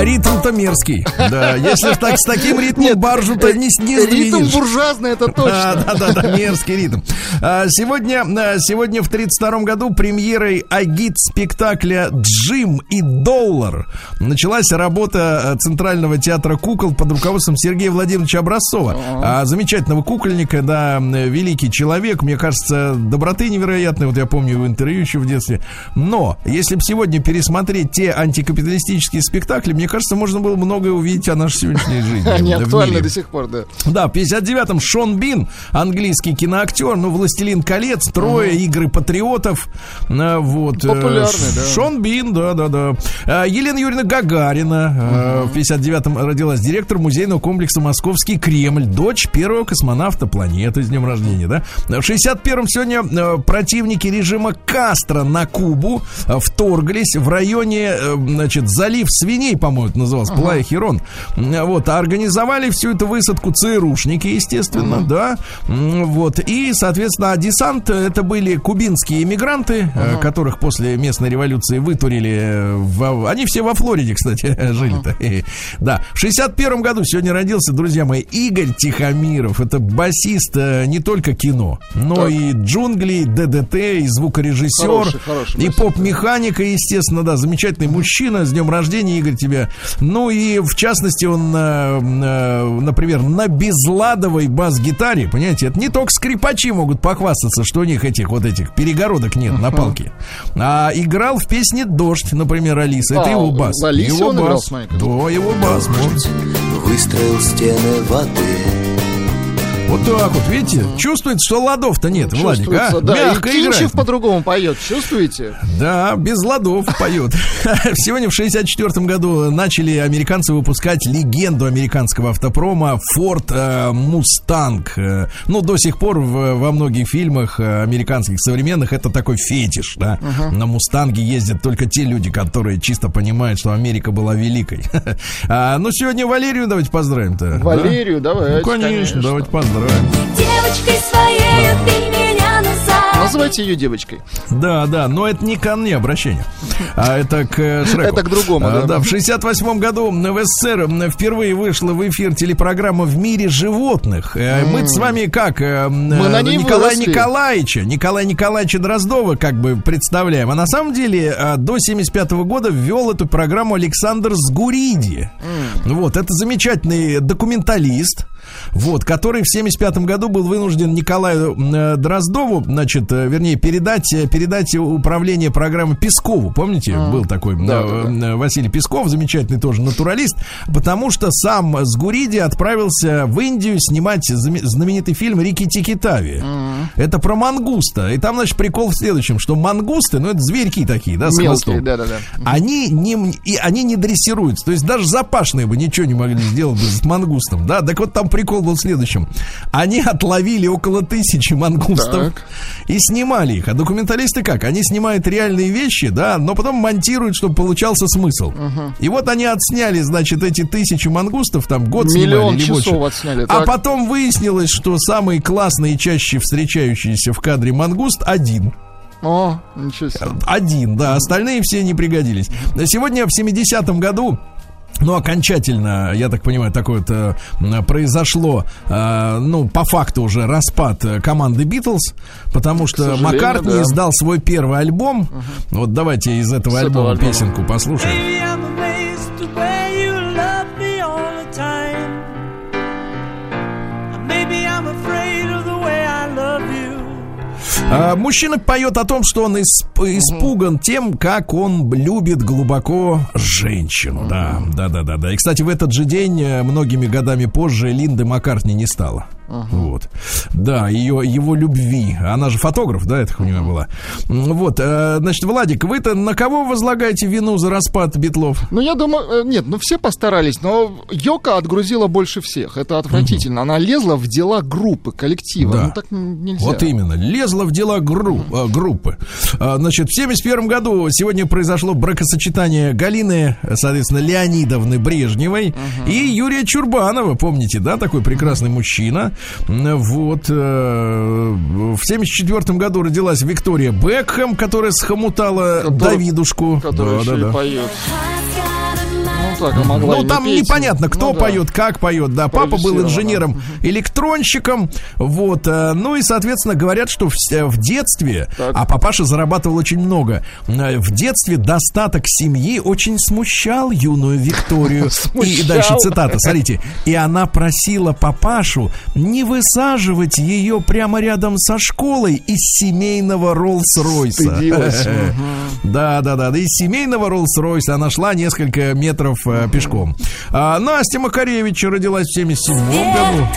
А ритм-то мерзкий. Да, если так с таким ритмом баржу-то не, не Ритм сдвинешь. буржуазный, это точно. да, да, да, мерзкий ритм. А, Сегодня, а, сегодня в 32 году премьерой агит спектакля «Джим и Доллар» началась работа Центрального театра кукол под руководством Сергея Владимировича Образцова. Замечательного кукольника, да, великий человек, мне кажется, доброты невероятной, вот я помню в интервью еще в детстве. Но, если бы сегодня пересмотреть те антикапиталистические спектакли, мне кажется, можно было многое увидеть о нашей сегодняшней жизни. Они актуальны до сих пор, да. Да, в 59-м Шон Бин, английский киноактер, ну, «Властелин колец», «Трое», «Игры патриотов». а, вот. э, Популярный, да. Шон Бин, да-да-да. А, Елена Юрьевна Гагарина в 59-м родилась директор музейного комплекса «Московский Кремль», дочь первого космонавта планеты с днем рождения, да. В 61-м сегодня э, противники режима Кастро на Кубу э, вторглись в районе, э, значит, залив свиней, по-моему, это назывался. назывался, Плая Херон. М, Вот, а организовали всю эту высадку ЦРУшники, естественно, да. М, Вот, и, соответственно, десант это были кубинские иммигранты, э, которых после местной революции вытурили. э, во- Они все во Флориде, кстати, жили-то. Да. В 61 году сегодня родился, друзья мои, Игорь Тихомиров. Это басист э, не только кино, но и джунгли, ДДТ, и звукорежиссер, Хороший, хороший и поп-механика, естественно, да, замечательный мужчина. С днем рождения, Игорь, тебя. Ну и в частности, он, э, э, например, на безладовой бас-гитаре, понимаете, это не только скрипачи могут похвастаться, что у них этих вот этих перегородок нет на палке, а играл в песне «Дождь», например, Алиса. Это А, его бас. в Алисе его он играл, бас. смотри-ка. Да, его бас. вот. Выстроил стены воды Вот так вот, видите? Чувствуется, что ладов-то нет, Владик, а? Да. Мягко и Кинчев по-другому поет, чувствуете? Да, без ладов поет. Сегодня в 64 году начали американцы выпускать легенду американского автопрома Ford э, Mustang. Э, Ну, до сих пор в- во многих фильмах э, американских современных это такой фетиш, да. На Мустанге ездят только те люди, которые чисто понимают, что Америка была великой. А, Ну, сегодня Валерию давайте поздравим-то. да? Валерию, давайте, Ну, конечно, конечно. давайте поздравим. Девочкой своей ты меня назад. Называйте ее девочкой. Да, да, но это не ко мне обращение, а это к э, Шреку. Это к другому, А, да. Да, в 68 году в СССР впервые вышла в эфир телепрограмма «В мире животных». Э, Мы с вами как? э, Мы на ней Николая выросли. Николаевича, Николая Николаевича Дроздова как бы представляем. А на самом деле до 75 года ввел эту программу Александр Сгуриди. Вот, это замечательный документалист, вот, который в 75 году был вынужден Николаю э, Дроздову, значит, э, вернее, передать, э, передать управление программы Пескову. Помните, был такой э, Да, да, э, Василий Песков, замечательный тоже натуралист, потому что сам Сгуриди отправился в Индию снимать знаменитый фильм «Рики Тики Тави». Это про мангуста. И там, значит, прикол в следующем, что мангусты, ну, это зверьки такие, да, с Мелкие, хвостом. да-да-да. Они не, и они не дрессируются. То есть даже запашные бы ничего не могли сделать с мангустом. Да, так вот там прикол был в следующем. Они отловили около тысячи мангустов Так. и снимали их. А документалисты как? Они снимают реальные вещи, да, но потом монтируют, чтобы получался смысл. И вот они отсняли, значит, эти тысячи мангустов, там год Миллион снимали или часов больше. отсняли, А так. потом выяснилось, что самый классный и чаще встречающийся в кадре мангуст один. О, ничего себе. Один, да, остальные все не пригодились. Сегодня в 70-м году ну, окончательно, я так понимаю, такое вот э, произошло, э, ну, по факту уже распад э, команды Битлз, потому что Маккартни да. издал свой первый альбом. Вот давайте из этого С этого альбома альбома. песенку послушаем. А, Мужчина поет о том, что он исп- испуган тем, как он любит глубоко женщину. Да, да, да, да, да. И, кстати, в этот же день, э, многими годами позже, Линды Маккартни не стало. Вот. Да, ее, его любви. Она же фотограф, да, это у нее была. Вот, э, значит, Владик, вы-то на кого возлагаете вину за распад Битлов? Ну, я думаю, э, нет, ну все постарались, но Йока отгрузила больше всех. Это отвратительно. Она лезла в дела группы, коллектива. Да. Ну, так нельзя. Вот именно, лезла в дела гру- а, группы. А, Значит, в 71 году сегодня произошло бракосочетание Галины, соответственно, Леонидовны Брежневой и Юрия Чурбанова, помните, да, такой прекрасный мужчина. Вот. э, В 74 году родилась Виктория Бекхэм, которая схомутала Давидушку. Который Да, да, да. поет. Ну, так, могла Ну, там петь. непонятно, кто Ну, да. поет, как поет. Да, папа был Продюсировано. инженером-электронщиком. Вот. э, Ну и, соответственно, говорят, что в, с- в детстве, Так. а папаша зарабатывал очень много, э, в детстве достаток семьи очень смущал юную Викторию. И дальше цитата, смотрите. И она просила папашу не высаживать ее прямо рядом со школой из семейного Роллс-Ройса. Да, да, да. да. Из семейного Роллс-Ройса она шла несколько метров э, пешком. А Настя Макаревич родилась в 77 году.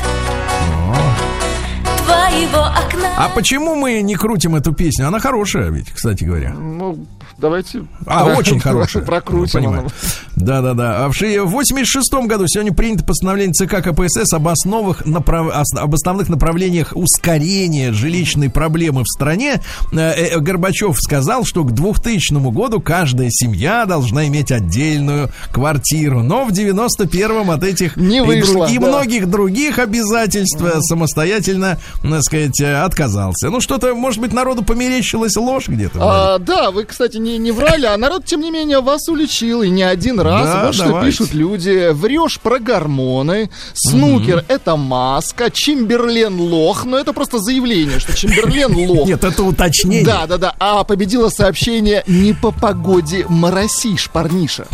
твоего окна. А почему мы не крутим эту песню? Она хорошая ведь, кстати говоря. Ну, давайте... А, очень хорошая. Прокрутим. Да-да-да. А в 86 году сегодня принято постановление ЦК КПСС об основах направ... об основных направлениях ускорения жилищной проблемы в стране. Э, э, Горбачев сказал, что к 2000 году каждая семья должна иметь отдельную квартиру. Но в 91-м от этих Не и, вышло, и да. многих других обязательств э, самостоятельно, так сказать, отказался. Ну, что-то, может быть, народу померещилась ложь где-то. А, да, вы, кстати, не, не врали, а народ, тем не менее, вас уличил, и не один раз. Да, вот что давайте. пишут люди. Врешь про гормоны, снукер это маска, Чимберлен лох. Но это просто заявление, что Чимберлен лох. Нет, это уточнение. Да, да, да. А победило сообщение «Не по погоде моросишь, парниша».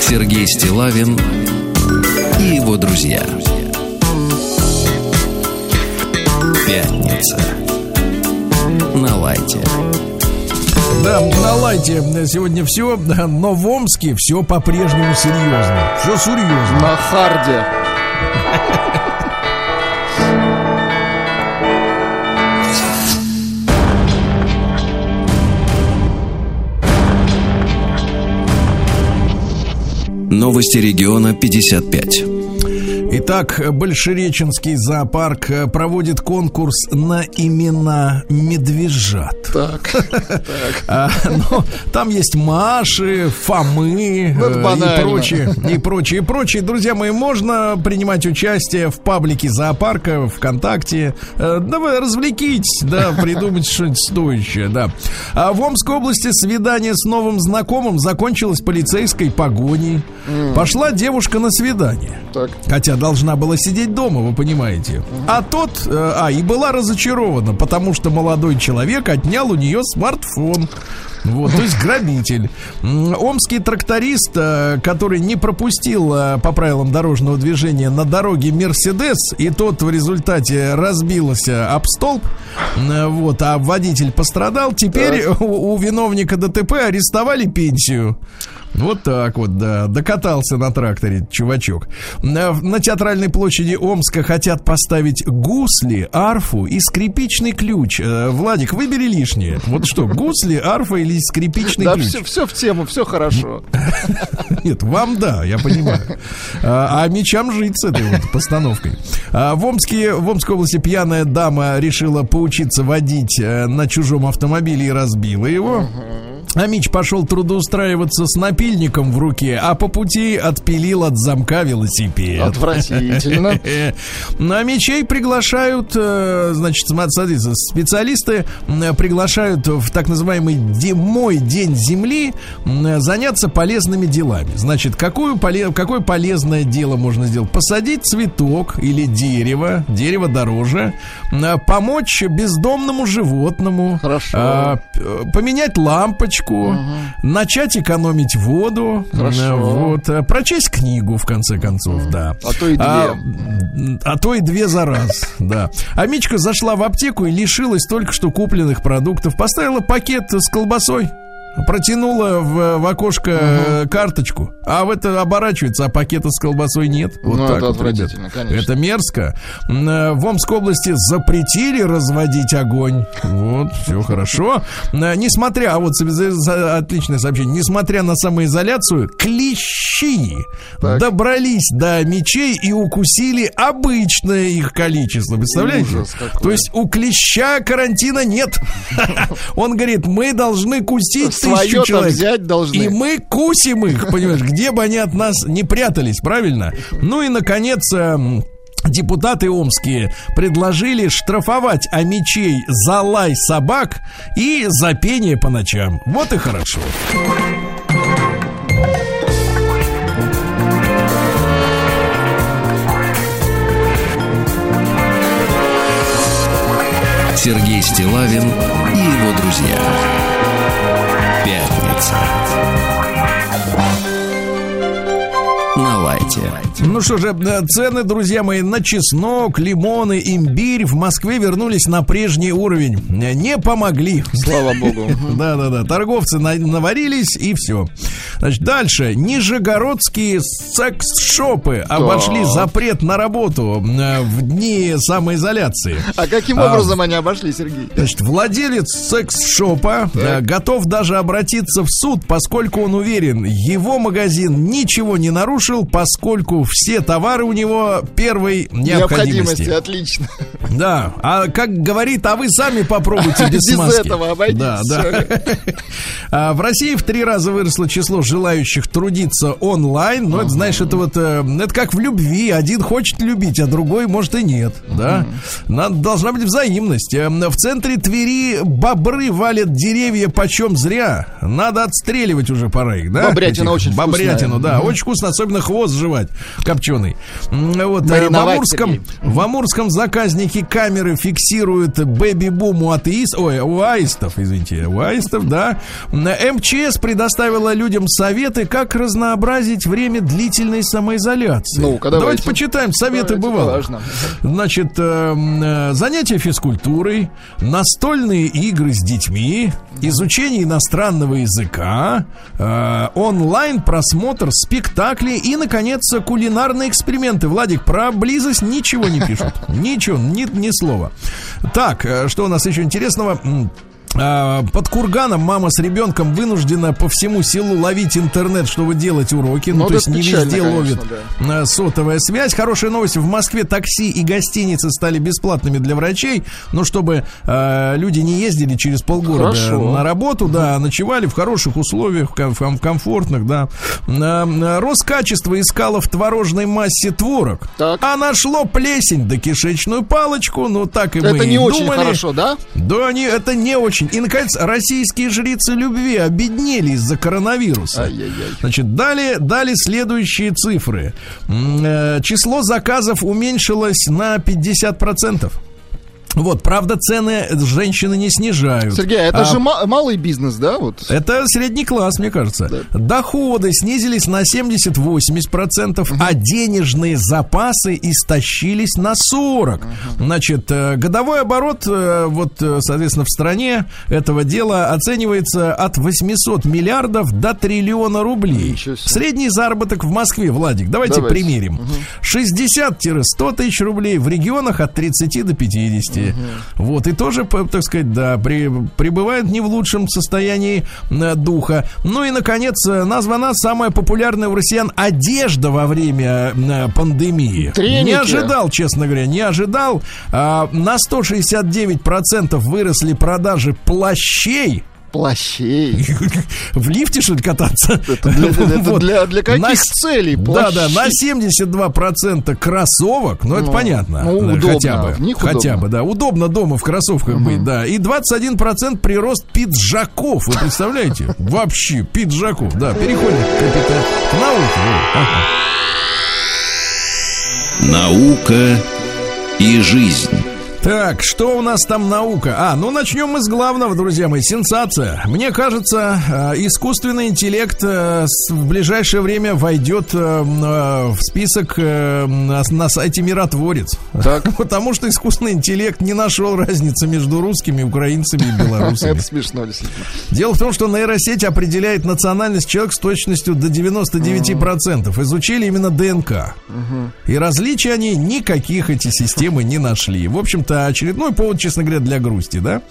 Сергей Стилавин и его друзья. Пятница. На лайте. Да, на лайте сегодня все, но в Омске все по-прежнему серьезно. Все серьезно. На харде. Новости региона 55. Итак, Большереченский зоопарк э, проводит конкурс на имена медвежат. Так. А, ну, там есть Маши, Фомы Ну, э, и прочее, и прочее, и прочее. Друзья мои, можно принимать участие в паблике зоопарка, ВКонтакте. Э, Да вы развлекитесь, да, придумайте что-нибудь стоящее, да. А в Омской области свидание с новым знакомым закончилось полицейской погоней. Пошла девушка на свидание. Так. Хотя должна была сидеть дома, вы понимаете. А тот, э, а, и была разочарована, потому что молодой человек отнял у нее смартфон. Вот, то есть грабитель. Омский тракторист, э, который не пропустил э, по правилам дорожного движения на дороге Мерседес, и тот в результате разбился об столб, вот, а водитель пострадал, теперь у, у виновника ДТП арестовали пенсию. Вот так вот, да. Докатался на тракторе чувачок. На, на театральной площади Омска хотят поставить гусли, арфу и скрипичный ключ. Э, Владик, выбери лишнее. Вот что, гусли, арфа или скрипичный Да, ключ? все, все в тему, все хорошо. Нет, вам да, я понимаю. А, а мечам жить с этой вот постановкой. А, в, Омске, в Омской области пьяная дама решила поучиться водить э, на чужом автомобиле и разбила его. А Мич пошел трудоустраиваться с напильником в руке, а по пути отпилил от замка велосипед. Отвратительно. На мечей приглашают, э, значит, смотрите, специалисты э, приглашают в так называемый мой день земли м, заняться полезными делами. Значит, какую какое полезное дело можно сделать? Посадить цветок или дерево, дерево дороже, помочь бездомному животному, Хорошо. а, п- поменять лампочку, начать экономить воду, Хорошо. э, вот, э, прочесть книгу в конце концов, да. А то и две. А, а то и две за раз, да. А Мичка зашла в аптеку и лишилась только что купленных продуктов. Поставила пакет с колбасой. Протянула в, в окошко э, карточку, а в это оборачивается, а пакета с колбасой нет. Вот Ну, так это вот, ребят. отвратительно, конечно. Это мерзко. Э, В Омской области запретили разводить огонь. Вот, все хорошо. Э, Несмотря, а вот отличное сообщение, несмотря на самоизоляцию, клещи Так. добрались до мечей и укусили обычное их количество. Представляете? То есть у клеща карантина нет. Он говорит, мы должны кусить тысячу человек. взять должны. И мы кусим их, понимаешь, где бы они от нас не прятались, правильно? Ну и, наконец, эм, Депутаты омские предложили штрафовать амичей за лай собак и за пение по ночам. Вот и хорошо. Сергей Стилавин и его друзья. Пятница. На лайте. Ну что же, э, цены, друзья мои, на чеснок, лимоны, имбирь в Москве вернулись на прежний уровень. Не помогли. Слава богу. Да-да-да, торговцы на- наварились и все. Значит, дальше. Нижегородские секс-шопы обошли запрет на работу э, в дни самоизоляции. А каким А, образом они обошли, Сергей? Значит, владелец секс-шопа э, готов даже обратиться в суд, поскольку он уверен, его магазин ничего не нарушил, поскольку все товары у него первой необходимости. отлично. Да, а как говорит, а вы сами попробуйте без, Без смазки. этого обойдитесь, Да, да. А В России в три раза выросло число желающих трудиться онлайн. Но это, знаешь, это вот э, это как в любви. Один хочет любить, а другой может и нет. Да, Надо, должна быть взаимность. Э, В центре Твери бобры валят деревья почем зря. Надо отстреливать уже пора их, да? Бобрятина Этих- очень вкусная. Бобрятину, да, очень вкусно, особенно хвост жевать копченый. Вот э, в Амурском, в Амурском камеры фиксируют бэби-бум у атеист, ой, у аистов, извините, у аистов, да. МЧС предоставила людям советы, как разнообразить время длительной самоизоляции. Ну-ка, Давайте давайте. почитаем советы бывало. Значит, эм, э, занятия физкультурой, настольные игры с детьми, изучение иностранного языка, э, онлайн просмотр спектаклей и, наконец, кулинарные эксперименты. Владик, про близость ничего не пишут. Ничего, ни, ни слова. Так, э, что у нас еще интересного? А, Под курганом мама с ребенком вынуждена по всему селу ловить интернет, чтобы делать уроки. Ну, Ну, то это есть не печально, везде конечно, ловит э, сотовая связь. Хорошая новость. В Москве такси и гостиницы стали бесплатными для врачей. Ну, чтобы э, люди не ездили через полгорода Хорошо. на работу, да, а ночевали в хороших условиях, в ком- в комфортных, да. Роскачество искало в творожной массе творог. Так. А нашло плесень да кишечную палочку. Ну, так и мы Это не очень хорошо, да? Да, они, это не очень. И, наконец, российские жрицы любви обеднели из-за коронавируса. Ай-яй-яй. Значит, далее, далее следующие цифры. Э, Число заказов уменьшилось на 50%. Вот, правда, цены женщины не снижают. Сергей, а это А, же ма- малый бизнес, да? Вот. это средний класс, мне кажется. Доходы снизились на 70-80%, а денежные запасы истощились на 40%. Значит, э, годовой оборот, э, вот, э, соответственно, в стране этого дела оценивается от 800 миллиардов до триллиона рублей. Средний заработок в Москве, Владик, давайте, Давайте. примерим. 60-100 тысяч рублей, в регионах от 30 до 50. Вот, и тоже, так сказать, да, при, пребывают не в лучшем состоянии э, духа. Ну и, наконец, э, названа самая популярная у россиян одежда во время э, пандемии. Треники. Не ожидал, честно говоря, не ожидал. А, на 169% выросли продажи плащей. Плащей. В лифте, что ли, кататься? Это для, это Вот. для, для каких На- целей? Да, да, на Плащи. 72% кроссовок, ну, это Ну, понятно, ну, удобно, хотя бы, хотя удобно. бы, да, удобно дома в кроссовках быть, да, и 21% прирост пиджаков, вы представляете? Вообще, пиджаков, да, переходим к, науке. Наука и жизнь. Так, что у нас там наука? А, ну начнем мы с главного, друзья мои. Сенсация. Мне кажется, э, искусственный интеллект э, в ближайшее время войдет э, в список на, сайте Миротворец. Потому что искусственный интеллект не нашел разницы между русскими, украинцами и белорусами. Это смешно, действительно. Дело в том, что нейросеть определяет национальность человека с точностью до 99%. Изучили именно ДНК. И различий они никаких эти системы не нашли. В общем-то, очередной повод, честно говоря, для грусти, да?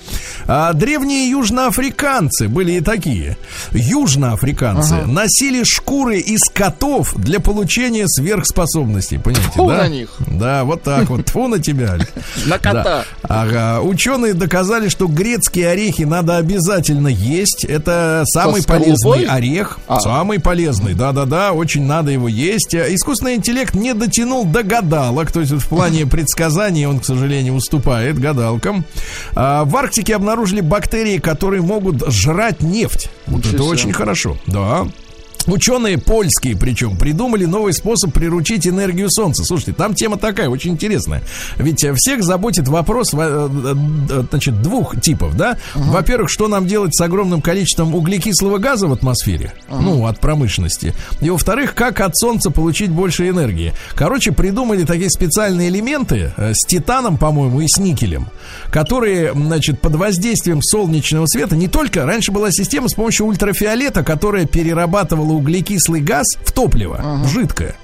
А древние южноафриканцы были и такие. Южноафриканцы Ага. носили шкуры из котов для получения сверхспособностей. Понимаете, Тьфу да? на них. Да, вот так вот. Тьфу на тебя. На кота. Ага. Ученые доказали, что грецкие орехи надо обязательно есть. Это самый полезный орех. А. Самый полезный. Да-да-да, очень надо его есть. Искусственный интеллект не дотянул до гадалок. То есть в плане предсказаний он, к сожалению, уступает гадалкам. А, в Арктике обнаружили бактерии, которые могут жрать нефть. Вот Ничего это очень хорошо. Да. Ученые польские, причем, придумали новый способ приручить энергию Солнца. Слушайте, там тема такая, очень интересная. Ведь э, всех заботит вопрос, э, э, значит, двух типов, да? uh Во-первых, что нам делать с огромным количеством углекислого газа в атмосфере, uh ну, от промышленности. И во-вторых, как от Солнца получить больше энергии. Короче, придумали такие специальные элементы с титаном, по-моему, и с никелем, которые, значит, под воздействием солнечного света, не только, раньше была система с помощью ультрафиолета, которая перерабатывала углекислый газ в топливо, ага. в жидкое.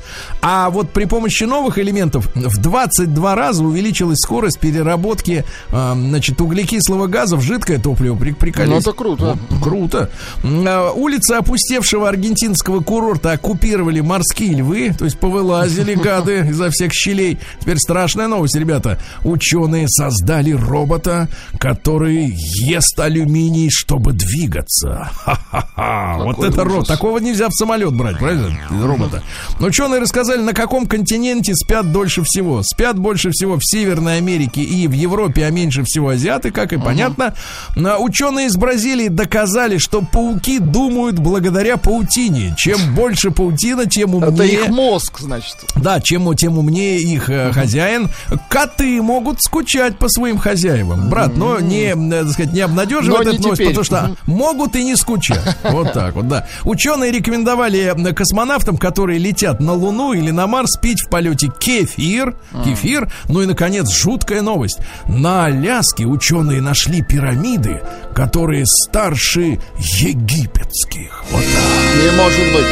А вот при помощи новых элементов в 22 раза увеличилась скорость переработки э, значит, углекислого газа в жидкое топливо. При, приколись. Ну, это круто. Вот, круто. Э, улицы опустевшего аргентинского курорта оккупировали морские львы, то есть повылазили гады изо всех щелей. Теперь страшная новость, ребята. Ученые создали робота, который ест алюминий, чтобы двигаться. Ха-ха-ха. Вот это робот. Такого нельзя в самолет брать, правильно? Робота. Но ученые рассказали, на каком континенте спят дольше всего. Спят больше всего в Северной Америке и в Европе, а меньше всего азиаты, как и понятно. Но ученые из Бразилии доказали, что пауки думают благодаря паутине. Чем больше паутина, тем умнее... Это их мозг, значит. Да, чем, тем умнее их э, хозяин. Коты могут скучать по своим хозяевам. Брат, но не, э, так сказать, не обнадеживает эту новость, потому что могут и не скучать. Вот так вот, да. Ученые рекомендовали э, космонавтам, которые летят на Луну или на Марс, пить в полете кефир. А. Кефир. Ну и, наконец, жуткая новость. На Аляске ученые нашли пирамиды, которые старше египетских. Вот так. Не может быть.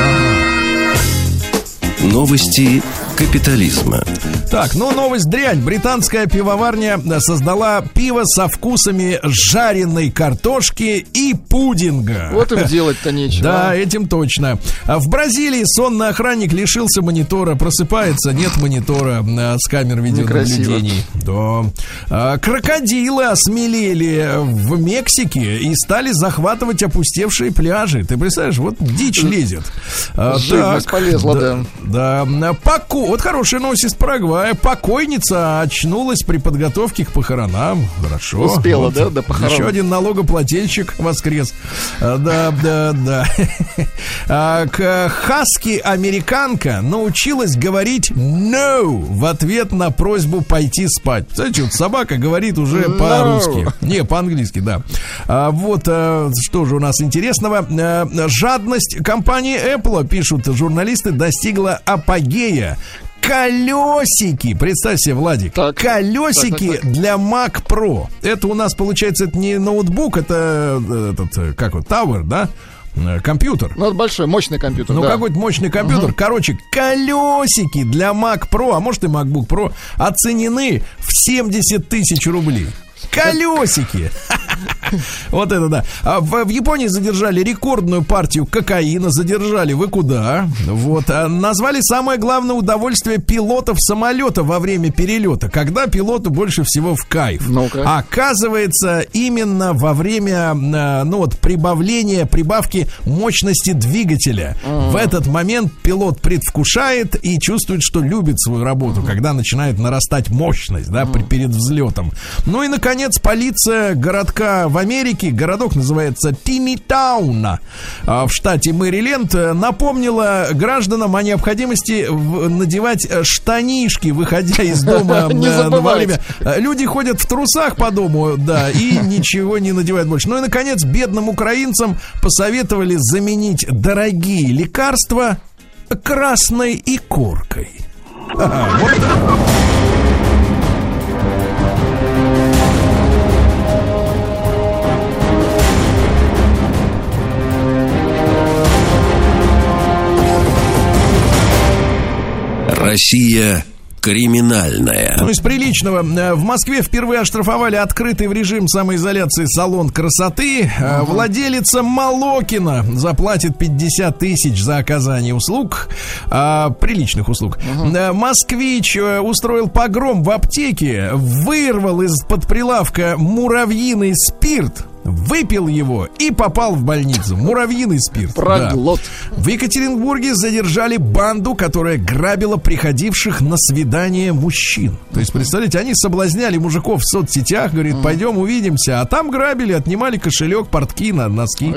Ага. Новости капитализма. Так, ну новость дрянь. Британская пивоварня создала пиво со вкусами жареной картошки и пудинга. Вот им делать-то нечего. Да, этим точно. А в Бразилии сонный охранник лишился монитора, просыпается, нет монитора а, с камер видеонаблюдений. Да. А, крокодилы осмелели в Мексике и стали захватывать опустевшие пляжи. Ты представляешь, вот дичь лезет. Живность так, полезла, да. Да. да. Поку... Вот хорошая новость из Парагвая. Покойница очнулась при подготовке к похоронам. Хорошо. Успела, вот. да, до похорон. Еще один налогоплательщик воскрес. А, да, да, да. А, хаски-американка научилась говорить no в ответ на просьбу пойти спать. Знаете, вот собака говорит уже no. по-русски. Не, по-английски, да. А, вот что же у нас интересного. Жадность компании Apple, пишут журналисты, достигла апогея колесики. Представь себе, Владик. Так. Колесики так, так, так. для Mac Pro. Это у нас, получается, это не ноутбук, это э, этот, э, как вот, Tower, да? Э, компьютер. Ну, это большой, мощный компьютер. Ну, да. какой-то мощный компьютер. Uh-huh. Короче, колесики для Mac Pro, а может и MacBook Pro, оценены в 70 тысяч рублей. Колесики. Вот это да. А в, в Японии задержали рекордную партию кокаина. Задержали вы куда? Вот. А назвали самое главное удовольствие пилотов самолета во время перелета. Когда пилоту больше всего в кайф. Ну-ка. Оказывается, именно во время, а, ну вот, прибавления, прибавки мощности двигателя. Uh-huh. В этот момент пилот предвкушает и чувствует, что любит свою работу, uh-huh. когда начинает нарастать мощность, да, uh-huh. перед взлетом. Ну и, наконец, полиция городка в Америке, городок называется Тимитауна в штате Мэриленд, э, напомнила гражданам о необходимости надевать э, штанишки, выходя из дома э, во время. Люди ходят в трусах по дому, да, и ничего не надевают больше. Ну и, наконец, бедным украинцам посоветовали заменить дорогие лекарства красной икоркой. Ага, вот так. Россия криминальная. Ну, из приличного. Э, в Москве впервые оштрафовали открытый в режим самоизоляции салон красоты. Uh-huh. Владелица Малокина заплатит 50 тысяч за оказание услуг, а, приличных услуг. Uh-huh. Москвич устроил погром в аптеке, вырвал из-под прилавка муравьиный спирт, выпил его и попал в больницу. Муравьиный спирт. Проглот. Да. В Екатеринбурге задержали банду, которая грабила приходивших на свидание мужчин. То есть, представляете, они соблазняли мужиков в соцсетях, говорит, пойдем увидимся, а там грабили, отнимали кошелек, портки, на носки.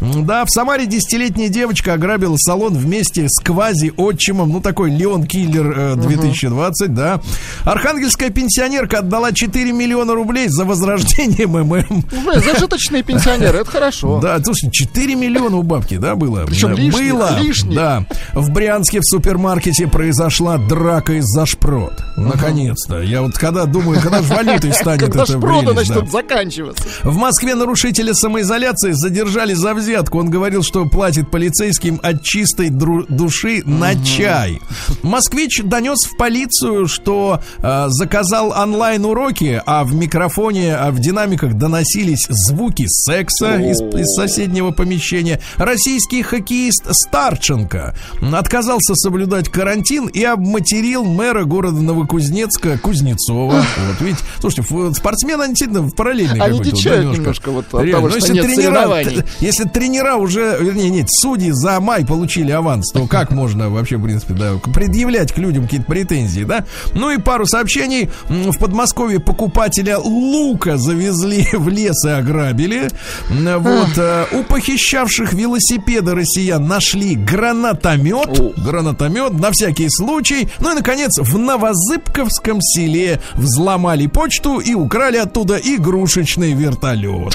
Да, в Самаре десятилетняя девочка ограбила салон вместе с квази-отчимом, ну такой Леон Киллер э, 2020, да. Архангельская пенсионерка отдала 4 миллиона рублей за возрождение МММ. Блин, зажиточные пенсионеры, это хорошо. Да, слушай, 4 миллиона у бабки, да, было? Причем лишних, Было, лишних. да. В Брянске в супермаркете произошла драка из-за шпрот. Наконец-то. Я вот когда думаю, когда же валютой станет это да. начнут заканчиваться. В Москве нарушителя самоизоляции задержали за взятку. Он говорил, что платит полицейским от чистой души на чай. Москвич донес в полицию, что э, заказал онлайн-уроки, а в микрофоне, а в динамиках доносились звуки секса из, из соседнего помещения. Российский хоккеист Старченко отказался соблюдать карантин и обматерил мэра города Новокузнецка Кузнецова. Вот видите, слушайте, спортсмены они действительно в параллельной Они какой-то, дичают да, немножко вот от Реально. того, Но что если нет тренера, если тренера уже, вернее, нет, судьи за май получили аванс, то как можно вообще, в принципе, да, предъявлять к людям какие-то претензии, да? Ну и пару сообщений. В Подмосковье покупателя лука завезли в лес и ограбили. Вот. э, У похищавших велосипеда россиян нашли гранатомет. Гранатомет на всякий случай. Ну и, наконец, в Новозыбковском селе взломали почту и украли оттуда игрушечный вертолет.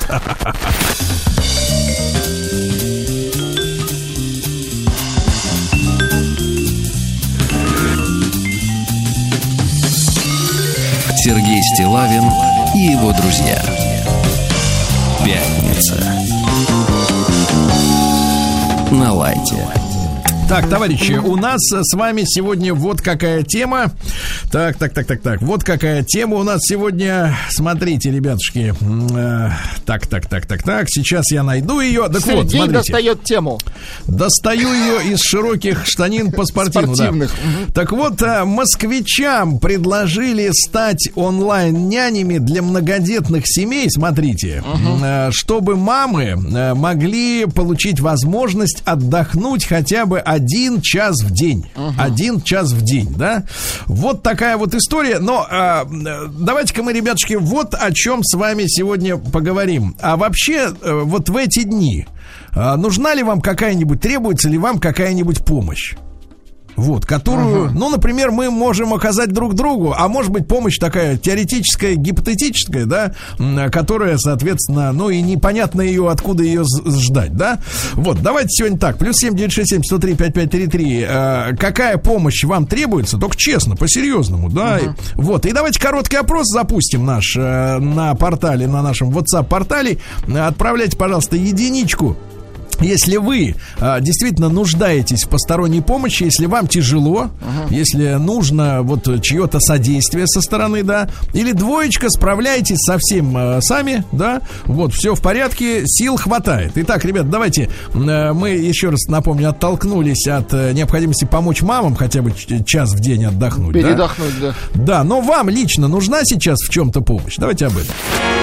Сергей Стилавин и его друзья. Пятница. На лайте. Так, товарищи, у нас с вами сегодня вот какая тема. Так, так, так, так, так. Вот какая тема у нас сегодня. Смотрите, ребятушки. Э, Так, так, так, так, так. Сейчас я найду ее. Так вот, Сергей смотрите. достает тему. Достаю ее из широких штанин по спортивну. да. Спортивных. Так вот, а, москвичам предложили стать онлайн-нянями для многодетных семей, смотрите, а, чтобы мамы а, могли получить возможность отдохнуть хотя бы один час в день. Один час в день, да? Вот такая вот история. Но э, давайте-ка мы, ребятушки, вот о чем с вами сегодня поговорим. А вообще, э, вот в эти дни а, нужна ли вам какая-нибудь, требуется ли вам какая-нибудь помощь? Вот, которую, ну, например, мы можем оказать друг другу, а может быть помощь такая теоретическая, гипотетическая, да, которая, соответственно, ну и непонятно ее, откуда ее ждать, да. Вот, давайте сегодня так, плюс семь девять шесть семь сто три пять пять три три. Э, какая помощь вам требуется, только честно, по-серьезному, да. И- Вот, и давайте короткий опрос запустим наш э, на портале, на нашем WhatsApp-портале. Отправляйте, пожалуйста, единичку если вы а, действительно нуждаетесь в посторонней помощи, если вам тяжело, если нужно вот чье-то содействие со стороны, да, или двоечка, справляйтесь совсем а, сами, да, вот, все в порядке, сил хватает. Итак, ребят, давайте э, мы еще раз напомню, оттолкнулись от э, необходимости помочь мамам хотя бы час в день отдохнуть. да? Передохнуть, да. Да, но вам лично нужна сейчас в чем-то помощь. Давайте об этом.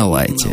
На лайте.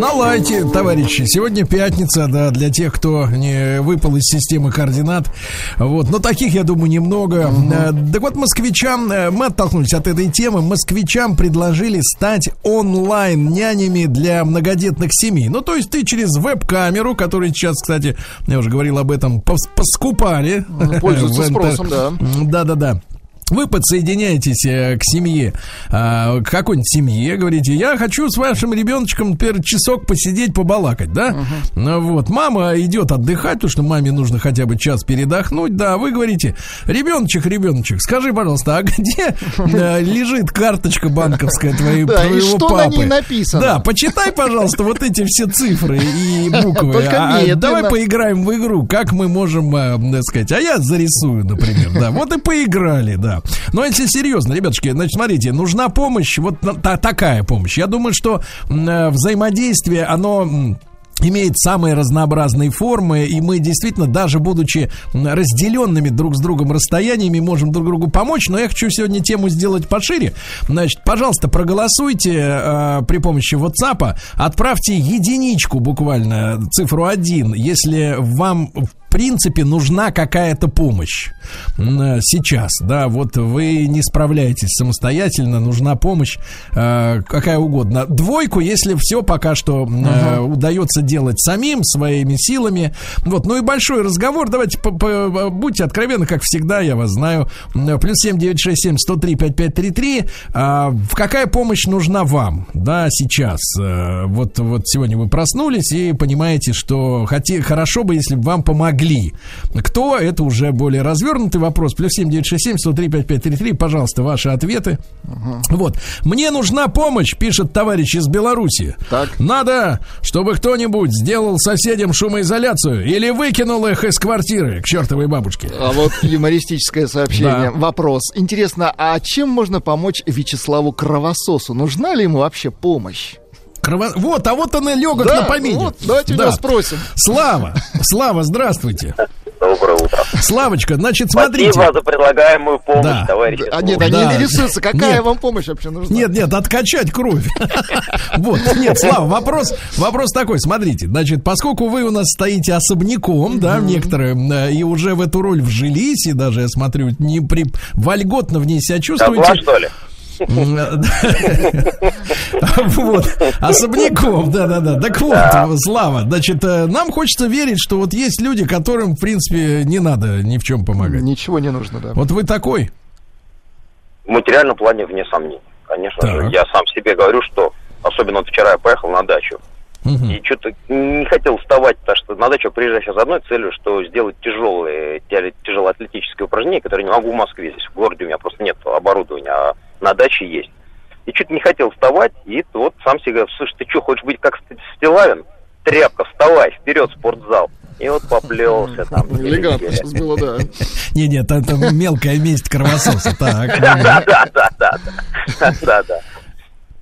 На лайте, товарищи. Сегодня пятница, да, для тех, кто не выпал из системы координат. Вот, но таких, я думаю, немного. Э, Так вот, москвичам, э, мы оттолкнулись от этой темы, москвичам предложили стать онлайн-нянями для многодетных семей. Ну, то есть ты через веб-камеру, которую сейчас, кстати, я уже говорил об этом, пос- поскупали. Пользуются в интер- спросом, да. Да-да-да. Вы подсоединяетесь э, к семье, а, к какой-нибудь семье, говорите, я хочу с вашим ребеночком, например, часок посидеть, побалакать, да? Ну Вот, мама идет отдыхать, потому что маме нужно хотя бы час передохнуть, да, вы говорите, ребеночек, ребеночек, скажи, пожалуйста, а где э, лежит карточка банковская твоей, Да, и твоего что папы? на ней написано? Да, почитай, пожалуйста, вот эти все цифры и буквы. А, медленно. давай поиграем в игру, как мы можем, э, так сказать, а я зарисую, например, да, вот и поиграли, да. Но если серьезно, ребятушки, значит, смотрите, нужна помощь, вот та- такая помощь. Я думаю, что э, взаимодействие, оно... имеет самые разнообразные формы, и мы действительно, даже будучи разделенными друг с другом расстояниями, можем друг другу помочь. Но я хочу сегодня тему сделать пошире. Значит, пожалуйста, проголосуйте э, при помощи WhatsApp, отправьте единичку буквально, цифру 1, если вам принципе нужна какая-то помощь э, сейчас, да, вот вы не справляетесь самостоятельно, нужна помощь э, какая угодно. Двойку, если все пока что э, удается делать самим своими силами. Вот, ну и большой разговор. Давайте по- будьте откровенны, как всегда, я вас знаю. М, Плюс семь девять шесть семь сто три пять пять три три. А, Какая помощь нужна вам, да, сейчас? Э, Вот, вот сегодня вы проснулись и понимаете, что хоте, хорошо бы, если бы вам помогли. Кто? Это уже более развернутый вопрос. Плюс семь девять шесть семь сто три пять пять три три. Пожалуйста, ваши ответы. Вот. Мне нужна помощь, пишет товарищ из Беларуси. Так. Надо, чтобы кто-нибудь сделал соседям шумоизоляцию или выкинул их из квартиры к чертовой бабушке. А вот юмористическое сообщение. Да. Вопрос. Интересно, а чем можно помочь Вячеславу Кровососу? Нужна ли ему вообще помощь? Крово- Вот, а вот он и легок Да, на помине. вот, давайте него спросим. Слава, Слава, здравствуйте. Доброе утро. Славочка, значит, смотрите. Спасибо за предлагаемую помощь, Да. товарищи. А нет, они Да. интересуются, какая Нет. вам помощь вообще нужна? Нет, нет, откачать кровь. Вот, нет, Слава, вопрос, вопрос такой, смотрите, значит, поскольку вы у нас стоите особняком, да, некоторые, э, и уже в эту роль вжились, и даже, я смотрю, не при, вольготно в ней себя чувствуете. что ли? Вот, особняком, да-да-да. Так вот, Слава, значит, э, нам хочется верить, что вот есть люди, которым, в принципе, не надо ни в чем помогать. Ничего не нужно, да. Вот вы такой? В материальном плане вне сомнений. Конечно Так. же, я сам себе говорю, что особенно вот вчера я поехал на дачу. И что-то не хотел вставать, потому что на дачу приезжаю сейчас с одной целью, что сделать тяжелые, тя- тяжелоатлетические упражнения, которые не могу в Москве. Здесь в городе у меня просто нет оборудования, а на даче есть. И что-то не хотел вставать, и вот сам себе говорю, слушай, ты что, хочешь быть как Ст- Стилавин? Тряпка, вставай, вперед, в спортзал. И вот поплелся там. Элегантно сейчас было, да. Не, нет, это мелкая месть кровососа. Так, Да, да, да, да, да, да, да,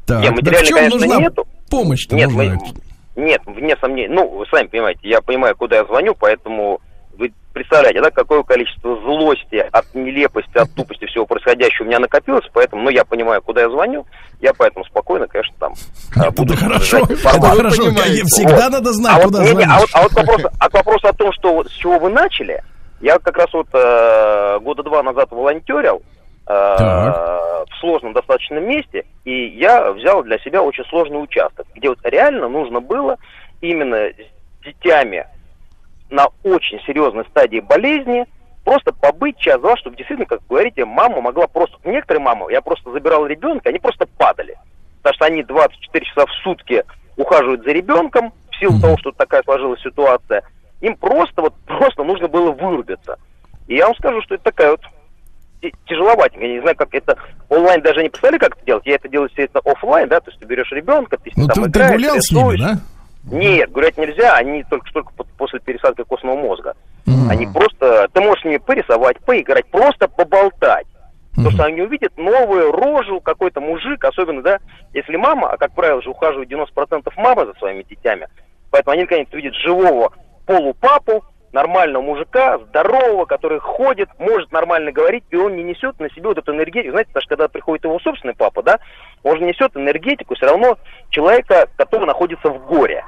в материально, конечно, нужна нету. помощь? Нет, нет, вне сомнений. Ну, вы сами понимаете, я понимаю, куда я звоню, поэтому вы представляете, да, какое количество злости от нелепости, от тупости всего происходящего у меня накопилось, поэтому, ну, я понимаю, куда я звоню, я поэтому спокойно, конечно, там а, буду Это хорошо, держать это хорошо. понимаете. Всегда Вот. надо знать, а вот, куда не, звонить. а вот, а вот вопрос, а к вопросу о том, что вот с чего вы начали, я как раз вот э, года два назад волонтерил э, Так. в сложном достаточно месте, и я взял для себя очень сложный участок, где вот реально нужно было именно с детьми на очень серьезной стадии болезни просто побыть час-два, чтобы действительно, как вы говорите, мама могла просто... Некоторые мамы, я просто забирал ребенка, они просто падали. Потому что они 24 часа в сутки ухаживают за ребенком, в силу того, что такая сложилась ситуация. Им просто вот просто нужно было вырубиться. И я вам скажу, что это такая вот тяжеловатенько. Я не знаю, как это онлайн даже не представляю, как это делать. Я это делаю, естественно, офлайн, да, то есть ты берешь ребенка, ты с ним Ну, там ты, ты играешь, гулял с ними, рисуешь. да? Нет, гулять нельзя, они только только по- после пересадки костного мозга. Они просто, ты можешь с ними порисовать, поиграть, просто поболтать. Потому что они увидят новую рожу, какой-то мужик, особенно, да, если мама, а как правило же ухаживают 90% мамы за своими детьми, поэтому они наконец видят живого полупапу, нормального мужика, здорового, который ходит, может нормально говорить, и он не несет на себе вот эту энергетику. Знаете, даже когда приходит его собственный папа, да, он же несет энергетику все равно человека, который находится в горе.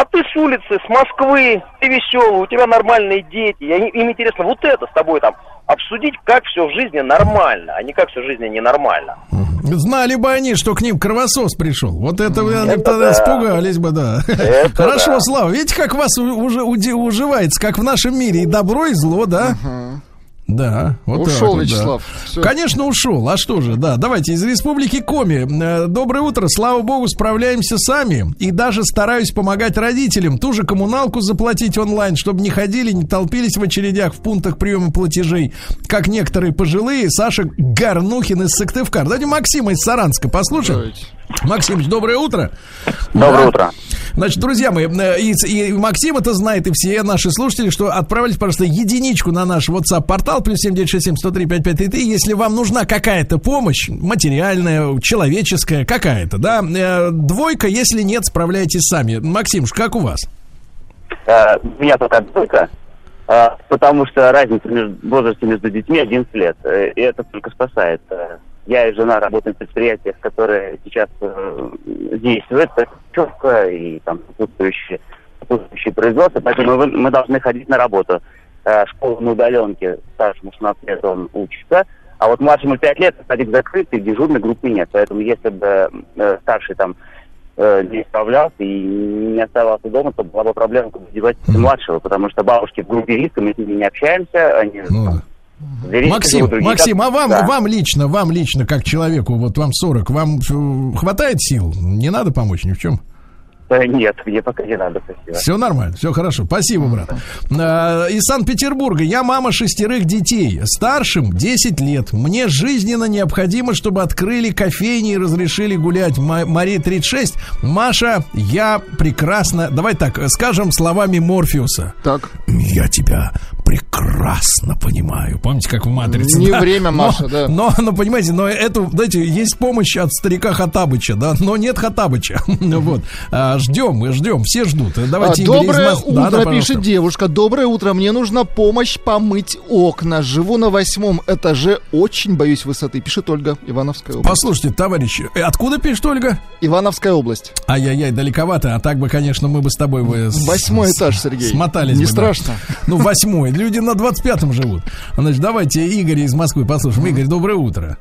А ты с улицы, с Москвы, ты веселый, у тебя нормальные дети. И они- им интересно вот это с тобой там обсудить, как все в жизни нормально, а не как все в жизни ненормально. Знали бы они, что к ним кровосос пришел. Вот это вы они Это тогда да. испугались бы, да. Это Хорошо, да. Слава, видите, как вас уже уживается, как в нашем мире и добро, и зло, да? Да, вот Ушел так вот, да. Вячеслав. Всё. Конечно, ушел. А что же, да. Давайте из Республики Коми. Э, Доброе утро. Слава богу, справляемся сами. И даже стараюсь помогать родителям. Ту же коммуналку заплатить онлайн, чтобы не ходили, не толпились в очередях в пунктах приема платежей, как некоторые пожилые. Саша Горнухин из Сыктывкара. Давайте Максима из Саранска послушаем. Давайте. Максимович, доброе утро. Доброе Да. утро. Значит, друзья мои, э, и, и Максим это знает, и все наши слушатели, что отправляйте, пожалуйста, единичку на наш WhatsApp-портал, плюс 7967 103 5533, если вам нужна какая-то помощь, материальная, человеческая, какая-то, да, Э, двойка, если нет, справляйтесь сами. Максим, как у вас? Э, У меня пока двойка, э, потому что разница в возрасте между детьми 11 лет, и это только спасает. Я и жена работаем в предприятиях, которые сейчас действуют, четко и там сопутствующие, сопутствующие производства, поэтому мы должны ходить на работу. Э, Школа на удаленке, старшему 16 лет он учится, а вот младшему 5 лет садик закрыт, и дежурной группы нет. Поэтому если бы э, старший там э, не справлялся и не оставался дома, то была бы проблема, куда девать младшего, потому что бабушки в группе риска, мы с ними не общаемся, они Максим, живут, другие Максим, как- а вам, Да. вам лично, вам лично, как человеку, вот вам 40, вам хватает сил? Не надо помочь ни в чем? Нет, мне пока не надо, спасибо. Все нормально, все хорошо. Спасибо, брат. А, Из Санкт-Петербурга. Я мама шестерых детей. Старшим 10 лет. Мне жизненно необходимо, чтобы открыли кофейни и разрешили гулять. Ма- Мария 36. Маша, я прекрасно... Давай так, скажем словами Морфеуса. Так. Я тебя прекрасно прекрасно понимаю. Помните, как в «Матрице»? Не да? время, Маша, но, да. Но, но, понимаете, но это, знаете, есть помощь от старика Хатабыча, да, но нет Хатабыча. Ну вот. А, ждем, мы ждем, все ждут. Давайте, а, Доброе утро, пишет девушка. Доброе утро, мне нужна помощь помыть окна. Живу на восьмом этаже, очень боюсь высоты, пишет Ольга Ивановская область. Послушайте, товарищи, э, откуда пишет Ольга? Ивановская область. Ай-яй-яй, далековато, а так бы, конечно, мы бы с тобой бы... Восьмой этаж, Сергей. Смотались Не страшно. Ну, восьмой. Люди на два 25-м живут. Значит, давайте Игорь из Москвы послушаем. Игорь, доброе утро.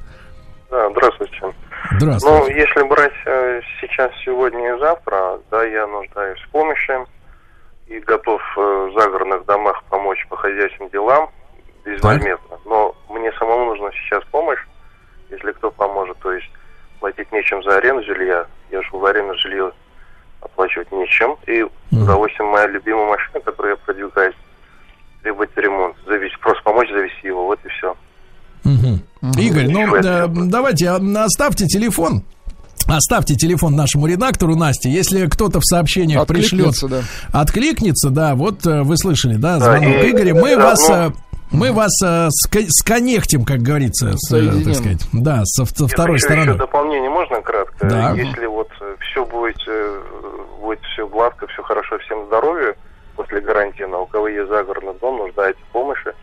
Да, здравствуйте. Здравствуйте. Ну, если брать э, сейчас, сегодня и завтра, да, я нуждаюсь в помощи и готов э, в загородных домах помочь по хозяйственным делам безвозмездно. Так. Но мне самому нужна сейчас помощь, если кто поможет. То есть платить нечем за аренду жилья. Я живу в аренду жилья оплачивать нечем. И, mm. допустим, моя любимая машина, которую я продвигаюсь, требует ремонт. Завести, просто помочь завести его, вот и все. Мгм. Игорь, ну э, давайте а, оставьте телефон. Оставьте телефон нашему редактору Насте. Если кто-то в сообщениях пришлет, Откликнется, да. откликнется, да, вот э, вы слышали, да, Да, звонок и- Игоря. Мы да, вас, ну- мы вас э, сконнектим, как говорится, с, э, так сказать, да, со, со второй еще, стороны. еще дополнение можно кратко? Да. Если вот все будет, будет все гладко, все хорошо, всем здоровья после карантина, у кого есть загородный дом, нуждается в помощи,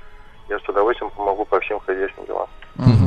я с удовольствием помогу по всем хозяйственным делам.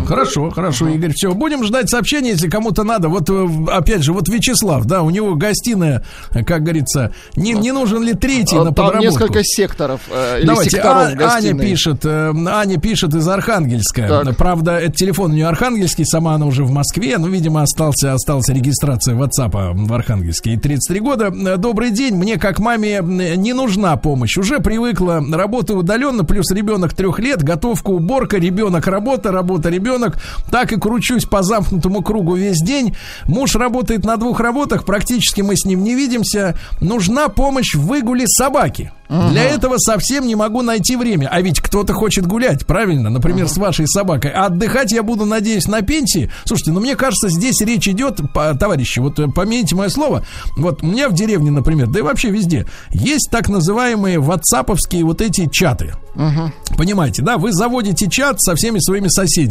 Хорошо, хорошо, Игорь. Все, будем ждать сообщения, если кому-то надо. Вот э, опять же, вот Вячеслав, да, у него гостиная, э, как говорится, не, не нужен ли третий А на Там подработку? несколько секторов э, Давайте, секторов А- Аня пишет, э, Аня пишет из Архангельска. Так. Правда, это телефон у нее архангельский, сама она уже в Москве, но, видимо, остался, осталась регистрация WhatsApp в Архангельске. И 33 года. Добрый день, мне как маме не нужна помощь. Уже привыкла, работаю удаленно, плюс ребенок трех лет, готовка, уборка, ребенок, работа, работа, ребенок. Так и кручусь по замкнутому кругу весь день. Муж работает на двух работах, практически мы с ним не видимся. Нужна помощь в выгуле собаки. Для этого совсем не могу найти время. А ведь кто-то хочет гулять, правильно? Например, с вашей собакой. А отдыхать я буду, надеюсь, на пенсии. Слушайте, ну мне кажется, здесь речь идет, по- товарищи, вот э, помяните мое слово. Вот у меня в деревне, например, да и вообще везде, есть так называемые ватсаповские вот эти чаты. Понимаете, да? Вы заводите чат со всеми своими соседями.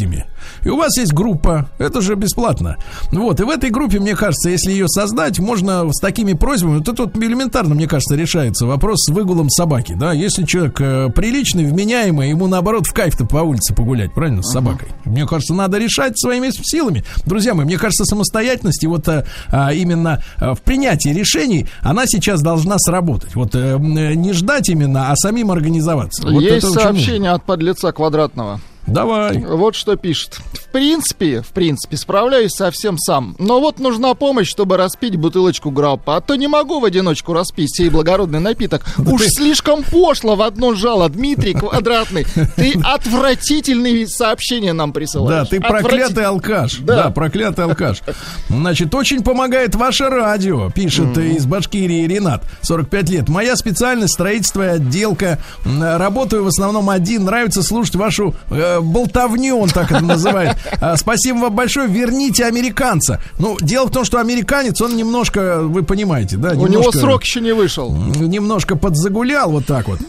И у вас есть группа. Это же бесплатно. Вот. И в этой группе, мне кажется, если ее создать, можно с такими просьбами. Вот это вот элементарно, мне кажется, решается вопрос с выгулом собаки. Да? Если человек э, приличный, вменяемый, ему наоборот в кайф-то по улице погулять, правильно, с собакой. Мне кажется, надо решать своими силами. Друзья мои, мне кажется, самостоятельность и вот э, а, именно э, в принятии решений, она сейчас должна сработать. Вот э, не ждать именно, а самим организоваться. Вот Есть сообщение от подлеца квадратного. Давай. Вот что пишет. В принципе, в принципе, справляюсь совсем сам. Но вот нужна помощь, чтобы распить бутылочку граппа. А то не могу в одиночку распить сей благородный напиток. Уж слишком пошло в одно жало. Дмитрий Квадратный, ты отвратительные сообщения нам Да, присылаешь. ты проклятый алкаш. Да. Да. проклятый алкаш. Значит, очень помогает ваше радио, пишет э, из Башкирии Ренат, 45 лет. Моя специальность строительство и отделка. Работаю в основном один. Нравится слушать вашу э, болтовню, он так это называет. А, Спасибо вам большое. Верните американца. Ну, дело в том, что американец, он немножко, вы понимаете, да? У него срок еще не вышел. Немножко подзагулял вот так вот.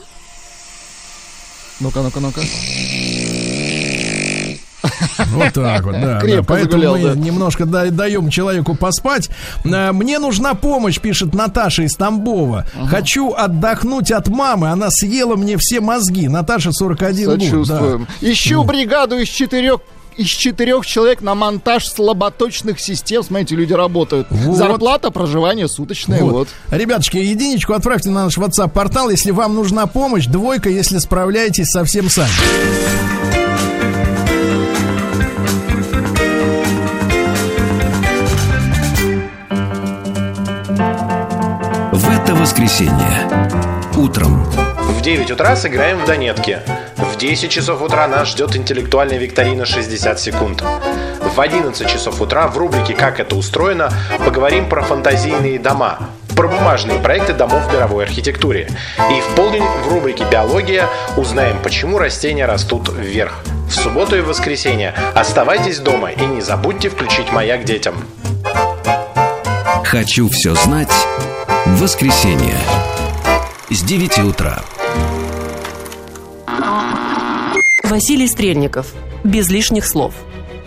Ну-ка, ну-ка, ну-ка. Вот так вот, да. да. Поэтому загулял, мы да. немножко да- даем человеку поспать. А, Мне нужна помощь, пишет Наташа из Тамбова. Хочу отдохнуть от мамы. Она съела мне все мозги. Наташа 41 год. да. Сочувствуем. Ищу бригаду из четырех из четырех человек на монтаж слаботочных систем. Смотрите, люди работают. Вот. Зарплата, проживание суточное. Вот. Вот. Ребятушки, единичку отправьте на наш WhatsApp-портал, если вам нужна помощь. Двойка, если справляетесь совсем сами. В это воскресенье. Утром. В 9 утра сыграем в Донетке. В 10 часов утра нас ждет интеллектуальная викторина 60 секунд. В 11 часов утра в рубрике «Как это устроено» поговорим про фантазийные дома, про бумажные проекты домов мировой архитектуре. И в полдень в рубрике «Биология» узнаем, почему растения растут вверх. В субботу и воскресенье оставайтесь дома и не забудьте включить «Маяк» детям. Хочу все знать. Воскресенье. С 9 утра. Василий Стрельников. Без лишних слов.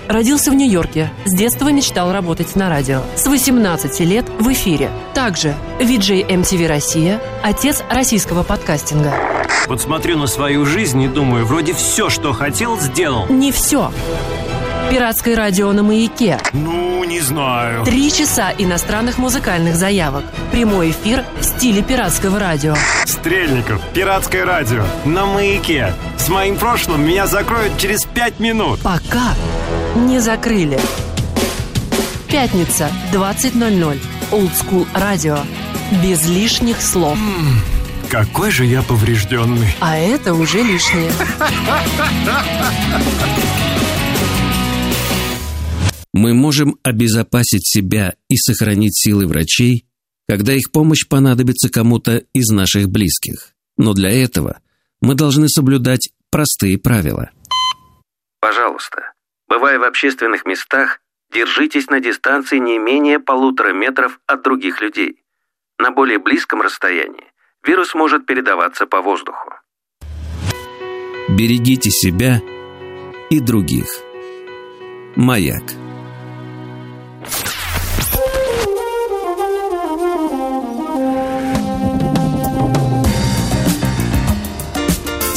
Родился в Нью-Йорке. С детства мечтал работать на радио. С 18 лет в эфире. Также VJ MTV Россия, отец российского подкастинга. Вот смотрю на свою жизнь и думаю, вроде все, что хотел, сделал. Не все. Пиратское радио на маяке. Ну, не знаю. Три часа иностранных музыкальных заявок. Прямой эфир в стиле пиратского радио. Стрельников, пиратское радио, на маяке. С моим прошлым меня закроют через пять минут. Пока не закрыли. Пятница, 20.00. Old School радио. Без лишних слов. Какой же я поврежденный. А это уже лишнее. Мы можем обезопасить себя и сохранить силы врачей, когда их помощь понадобится кому-то из наших близких. Но для этого мы должны соблюдать простые правила. Пожалуйста, бывая в общественных местах, держитесь на дистанции не менее полутора метров от других людей. На более близком расстоянии вирус может передаваться по воздуху. Берегите себя и других. Маяк.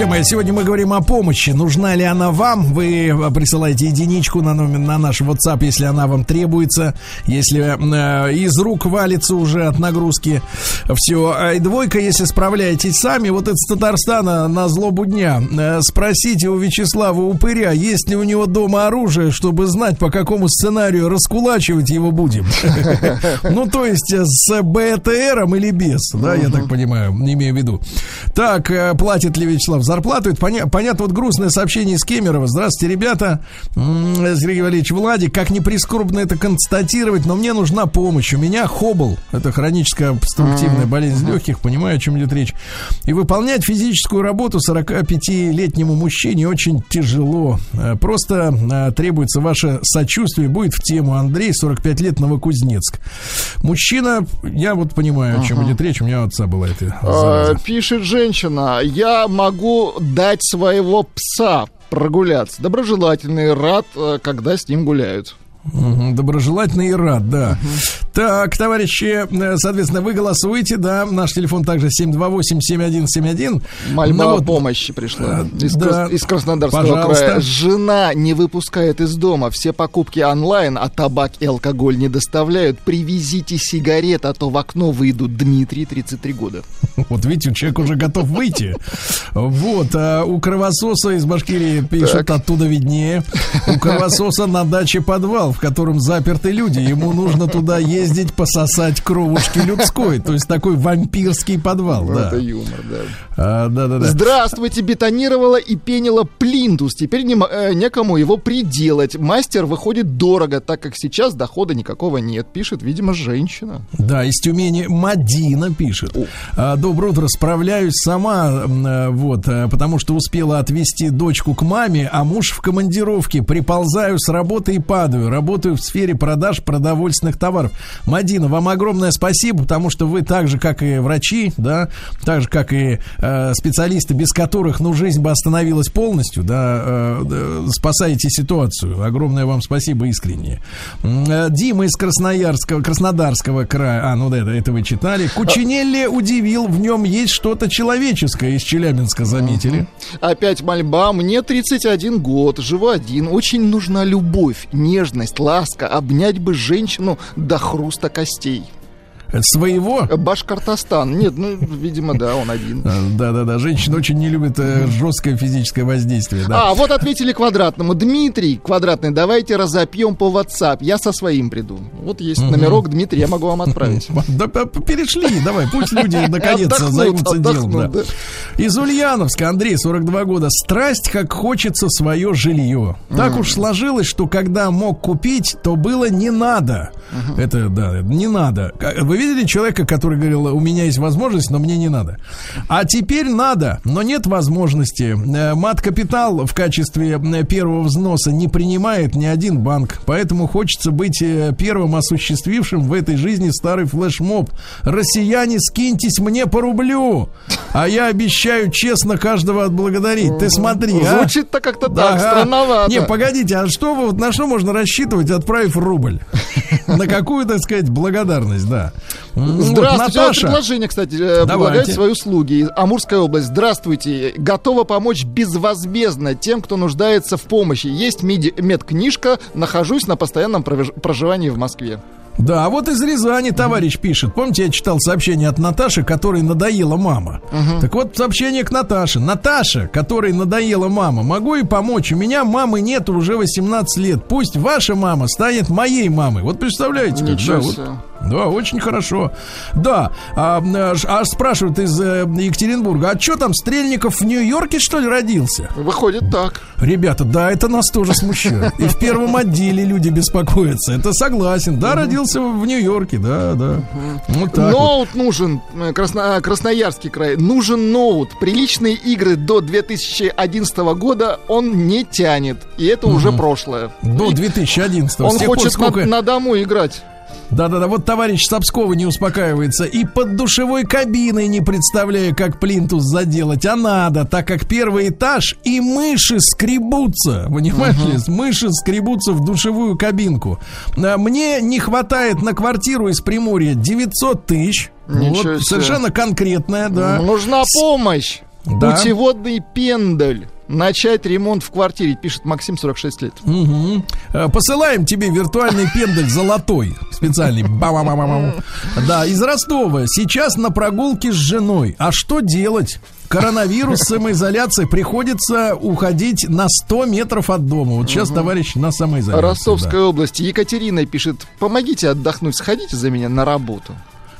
Друзья мои, сегодня мы говорим о помощи. Нужна ли она вам? Вы присылаете единичку на, номер, на наш WhatsApp, если она вам требуется. Если э, из рук валится уже от нагрузки все. А и двойка, если справляетесь сами. Вот это с Татарстана на злобу дня. Э, спросите у Вячеслава Упыря, есть ли у него дома оружие, чтобы знать, по какому сценарию раскулачивать его будем. Ну, то есть э, с БТРом или без, да, я так понимаю, не имею в виду. Так, э, платит ли Вячеслав зарплату? Это поня- понятно, вот грустное сообщение из Кемерово. Здравствуйте, ребята. Сергей Валерьевич Владик, как не прискорбно это констатировать, но мне нужна помощь. У меня хобл, это хроническая обструктивная болезнь легких, понимаю, о чем идет речь. И выполнять физическую работу 45-летнему мужчине очень тяжело. Э, Просто э, требуется ваше сочувствие. Будет в тему Андрей, 45 лет, Новокузнецк. Мужчина, я вот понимаю, о чем идет речь. У меня отца была эта зараза. Пишет женщина, я могу дать своего пса прогуляться. Доброжелательный, рад, э, когда с ним гуляют. Доброжелательный и рад, да. Так, товарищи, э, соответственно, вы голосуете, да. Наш телефон также 728-7171. Мольба Ну вот, помощи пришла из, да. Крас- из Краснодарского Пожалуйста. края. Жена не выпускает из дома. Все покупки онлайн, а табак и алкоголь не доставляют. Привезите сигарет, а то в окно выйдут. Дмитрий, 33 года. Вот видите, человек уже готов выйти. Вот, а у кровососа из Башкирии пишут, оттуда виднее. У кровососа на даче подвал, в котором заперты люди. Ему нужно туда ездить пососать кровушки людской. То есть такой вампирский подвал, Ну, да. Это юмор, да. А, Да-да-да. Здравствуйте, бетонировала и пенила плинтус. Теперь не, э, некому его приделать. Мастер выходит дорого, так как сейчас дохода никакого нет. Пишет, видимо, женщина. Да, из Тюмени Мадина пишет. А, Доброе утро, справляюсь сама, э, вот, э, потому что успела отвезти дочку к маме, а муж в командировке. Приползаю с работы и падаю. Работаю в сфере продаж продовольственных товаров. Мадина, вам огромное спасибо, потому что вы так же, как и врачи, да, так же, как и э, специалисты, без которых, ну, жизнь бы остановилась полностью, да, э, спасаете ситуацию. Огромное вам спасибо искренне. Э, Дима из Красноярского, Краснодарского края, а, ну да, это, это вы читали. Кучинелли удивил, в нем есть что-то человеческое из Челябинска, заметили. Опять мольба. Мне 31 год, живу один. Очень нужна любовь, нежность, ласка. Обнять бы женщину до хруста костей. Своего? Башкортостан. Нет, ну, видимо, да, он один. Э, Да-да-да, женщины очень не любят э, жесткое физическое воздействие. Да. А, вот ответили квадратному. Дмитрий, квадратный, давайте разопьем по WhatsApp. Я со своим приду. Вот есть номерок, Дмитрий, я могу вам отправить. Да, перешли, давай, пусть люди наконец Отдохнут, займутся делом. да. Из Ульяновска, Андрей, 42 года. Страсть, как хочется свое жилье. Так уж сложилось, что когда мог купить, то было не надо. Это, да, не надо. К- Вы видели человека, который говорил, у меня есть возможность, но мне не надо. А теперь надо, но нет возможности. Э, Мат-капитал в качестве первого взноса не принимает ни один банк. Поэтому хочется быть э, первым осуществившим в этой жизни старый флешмоб. Россияне, скиньтесь мне по рублю. А я обещаю честно каждого отблагодарить. Ты смотри, а. Звучит-то как-то так, Ага. странновато. Не, погодите, а что вы, вот на что можно рассчитывать, отправив рубль? На какую, так сказать, благодарность, да. Здравствуйте. Вот Наташа. предложение, кстати, э, Давайте. предлагает свои услуги. Амурская область. Здравствуйте. Готова помочь безвозмездно тем, кто нуждается в помощи. Есть медкнижка. Нахожусь на постоянном проживании в Москве. Да, а вот из Рязани товарищ пишет. Помните, я читал сообщение от Наташи, которой надоела мама. Так вот, сообщение к Наташе. Наташа, которой надоела мама, могу и помочь. У меня мамы нет уже 18 лет. Пусть ваша мама станет моей мамой. Вот представляете, как, Ничего да, вот. Да, очень хорошо. Да, а, а, а спрашивают из э, Екатеринбурга, а что там, Стрельников в Нью-Йорке, что ли, родился? Выходит так. Ребята, да, это нас тоже смущает. И в первом отделе люди беспокоятся. Это согласен. Да, родился в Нью-Йорке, да, да. Вот так вот. ноут нужен, э, Красно- э, Красноярский край, нужен ноут. Приличные игры до 2011 года он не тянет. И это уже прошлое. До 2011 Он хочет на дому играть. Да-да-да, вот товарищ Сапскова не успокаивается. И под душевой кабиной не представляю, как плинтус заделать. А надо, так как первый этаж и мыши скребутся. Понимаешь ли? Мыши скребутся в душевую кабинку. А Мне не хватает на квартиру из Приморья 900 тысяч. Ничего Вот, себе. совершенно конкретная, да. Нужна помощь. Да. Путеводный пендаль. Начать ремонт в квартире, пишет Максим, 46 лет. Э, Посылаем тебе виртуальный пендель золотой. Специальный. Да, из Ростова. Сейчас на прогулке с женой. А что делать? Коронавирус, самоизоляция. Приходится уходить на 100 метров от дома. Вот сейчас товарищ на самоизоляции. Ростовская область. Екатерина пишет, помогите отдохнуть, сходите за меня на работу.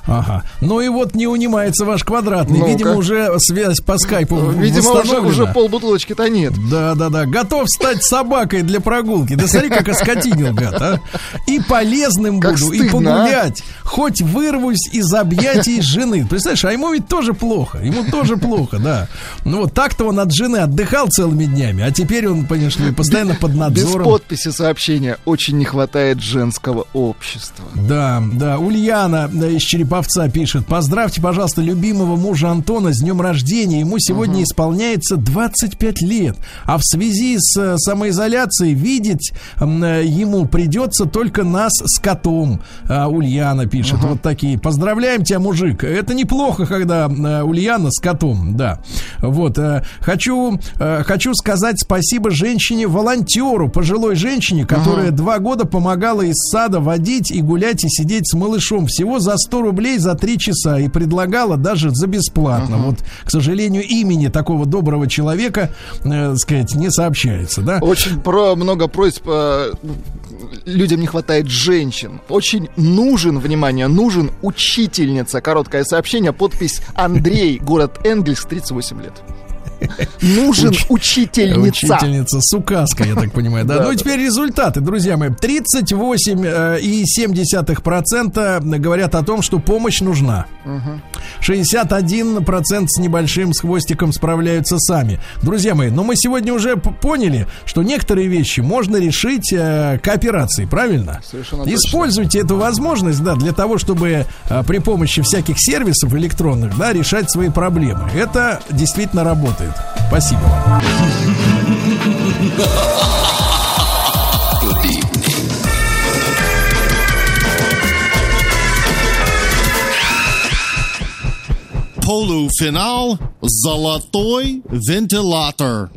Ага. Ну и вот не унимается ваш квадратный. Ну-ка. Видимо, уже связь по скайпу Видимо, уже, уже полбутылочки-то нет. Да, да, да. Готов стать собакой для прогулки. Да смотри, как оскотинил, гад, а. И полезным Как буду, и стыдно, а. погулять. Хоть вырвусь из объятий жены. Представляешь, а ему ведь тоже плохо. Ему тоже плохо, да. Ну вот так-то он от жены отдыхал целыми днями, а теперь он, конечно, постоянно под Без надзором. подписи сообщения. Очень не хватает женского общества. Да, да, Ульяна да, из Череповца пишет. Поздравьте, пожалуйста, любимого мужа Антона с днем рождения. Ему сегодня исполняется 25 лет. А в связи с э, самоизоляцией видеть э, ему придется только нас с котом. А, Ульяна пишет. Вот такие. Поздравляем тебя, мужик. Это неплохо, когда э, Ульяна с котом, да. Вот. э, Хочу, э, хочу сказать спасибо женщине-волонтеру, пожилой женщине, которая два года помогала из сада водить и гулять и сидеть с малышом. Всего за 100 рублей рублей за три часа и предлагала даже за бесплатно. Вот, к сожалению, имени такого доброго человека, э, сказать, не сообщается, да? Очень про, много просьб. э, людям не хватает женщин. Очень нужен, внимание, нужен учительница. Короткое сообщение, подпись Андрей, город Энгельс, 38 лет. Нужен Уч- учительница. Учительница с указкой, я так понимаю. Да. Ну и теперь результаты, друзья мои. 38,7% говорят о том, что помощь нужна. 61% с небольшим с хвостиком справляются сами. Друзья мои, ну мы сегодня уже поняли, что некоторые вещи можно решить э, кооперацией, правильно? Совершенно точно. Используйте эту возможность, да, для того, чтобы э, при помощи всяких сервисов электронных, да, решать свои проблемы. Это действительно работает. Спасибо вам. Полуфинал «Золотой вентилятор».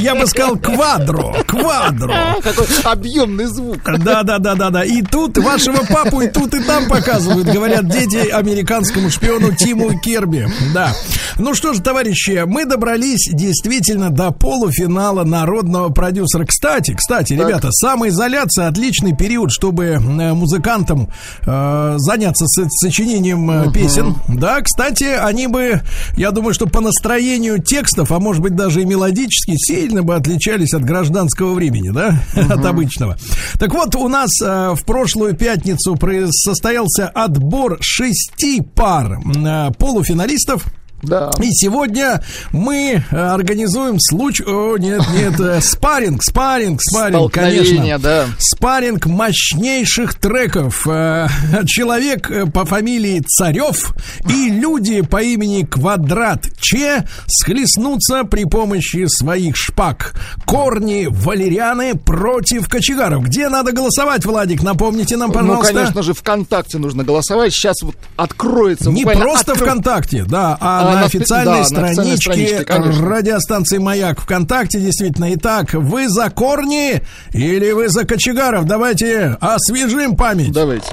Я бы сказал квадро, квадро. Какой объемный звук. Да, да, да, да, да. И тут вашего папу и тут и там показывают, говорят дети американскому шпиону Тиму Керби. Да. Ну что же, товарищи, мы добрались действительно до полуфинала народного продюсера. Кстати, кстати, ребята, самоизоляция отличный период, чтобы э, музыкантам э, заняться со- сочинением э, песен. Да, кстати, они бы, я думаю, что по настроению текстов, а может быть даже и мелодически, сильно бы отличались от гражданского времени, да, от обычного. Так вот, у нас э, в прошлую пятницу состоялся отбор шести пар э, полуфиналистов. Да. И сегодня мы э, организуем случай... О, нет, нет, э, спарринг, спарринг, спарринг, конечно. да. Спарринг мощнейших треков. Э, Человек по фамилии Царев и люди по имени Квадрат Че схлестнутся при помощи своих шпаг. Корни валерианы против кочегаров. Где надо голосовать, Владик? Напомните нам, Ну, пожалуйста. конечно же, ВКонтакте нужно голосовать. Сейчас вот откроется. Не просто откро- ВКонтакте, да, А на на официальной да, на официальной страничке страничке, конечно. радиостанции Маяк ВКонтакте, действительно. Итак, вы за корни или вы за кочегаров? Давайте освежим память. Давайте.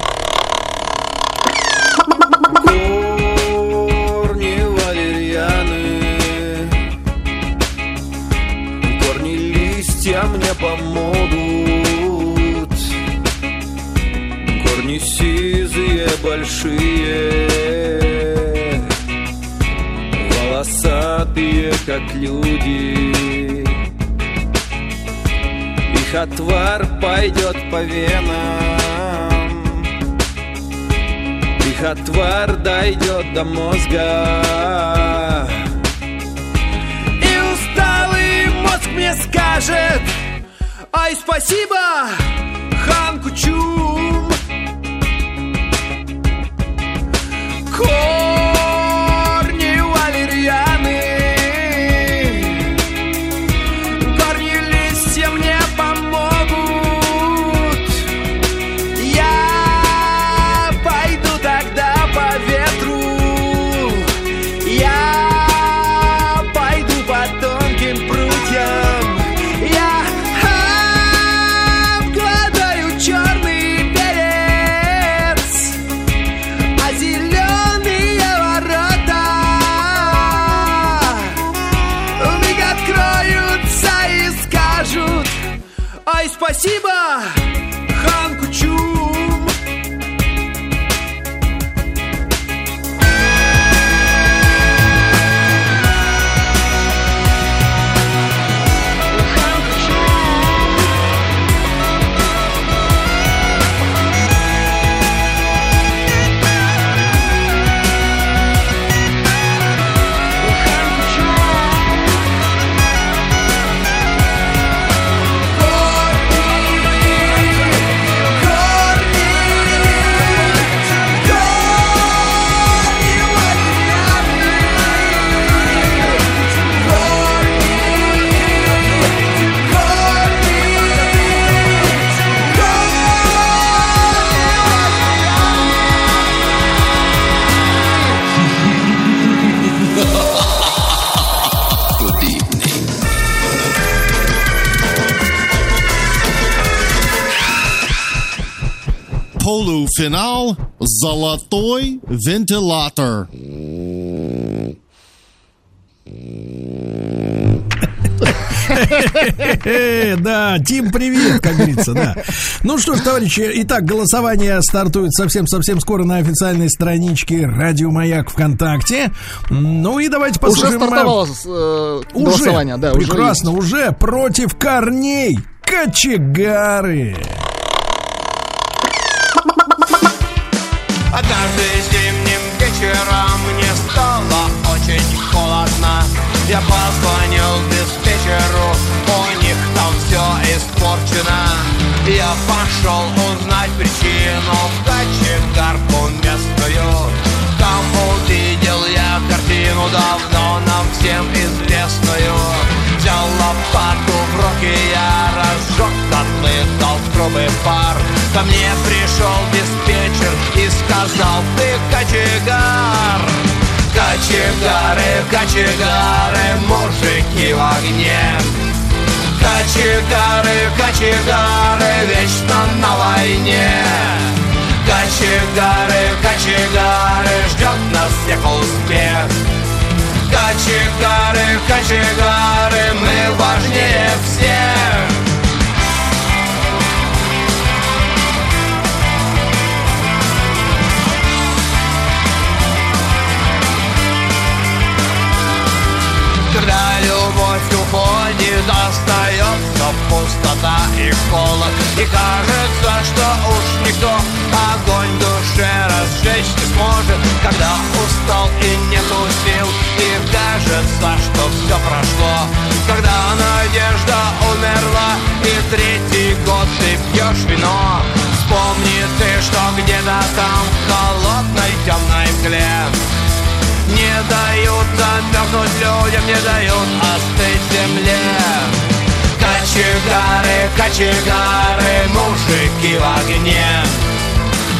Корни валерьяны Корни листья мне помогут Корни сизые большие Волосатые, как люди. Их отвар пойдет по венам. Их отвар дойдет до мозга. И усталый мозг мне скажет Ай, спасибо, хан Кучум Корни «Золотой вентилятор». Да, Тим, привет, как говорится, да. Ну что ж, товарищи, итак, голосование стартует совсем-совсем скоро на официальной страничке Радио Маяк ВКонтакте. Ну и давайте послушаем... Уже стартовало э, голосование, уже, да. Прекрасно, уже, уже против корней кочегары. Пошел узнать причину в кочегарку местную. Там увидел я картину давно нам всем известную. Взял лопату в руки, я разжег котлы, дал в трубы пар. Ко мне пришел диспетчер и сказал, ты кочегар Кочегары, кочегары, мужики в огне Кочегары, кочегары, вечно на войне. Кочегары, кочегары, ждет нас всех успех. Кочегары, кочегары, мы важнее всех. Когда любовь уходит, остается пустота и холод И кажется, что уж никто огонь душе разжечь не сможет Когда устал и нету сил И кажется, что все прошло Когда надежда умерла И третий год ты пьешь вино Вспомни ты, что где-то там дают замерзнуть людям, не дают. Остыть земле Кочегары, кочегары, мужики в огне.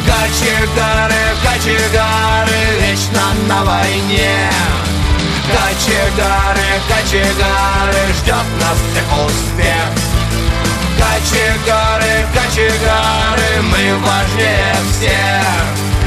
Кочегары, кочегары, вечно на войне. Кочегары, кочегары, ждет нас всех успех. Кочегары, кочегары, мы важнее всех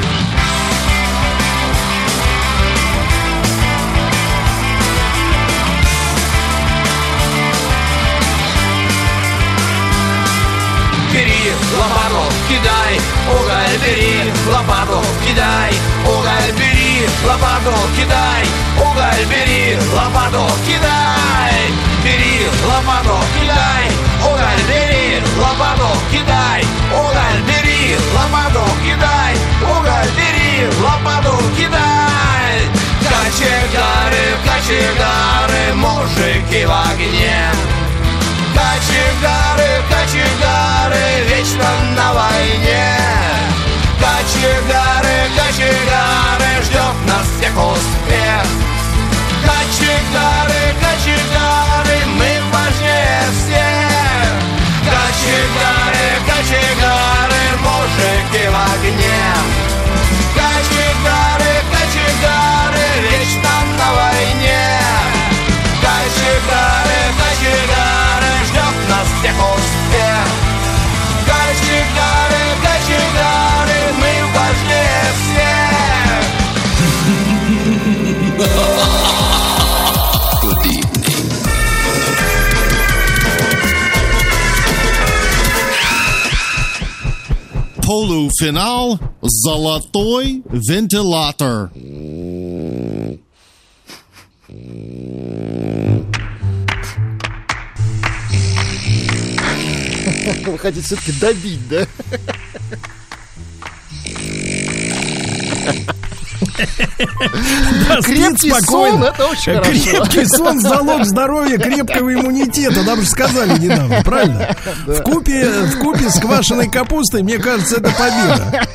лопату кидай, уголь бери, лопату кидай, уголь бери, лопату кидай, уголь бери, лопату кидай, бери, лопату кидай, уголь бери, лопату кидай, уголь бери, лопату кидай, уголь бери, лопату кидай. Кочегары, кочегары, мужики в огне. Кочегары, кочегары, вечно на войне. Кочегары, кочегары, ждет нас всех успех. Кочегары, кочегары, Полуфинал «Золотой вентилятор». Вы хотите все-таки добить, да? Да, Крепкий сон, это очень хорошо. Крепкий сон залог здоровья, крепкого иммунитета. Нам же сказали недавно, правильно? В купе, в купе с квашеной капустой, мне кажется, это победа.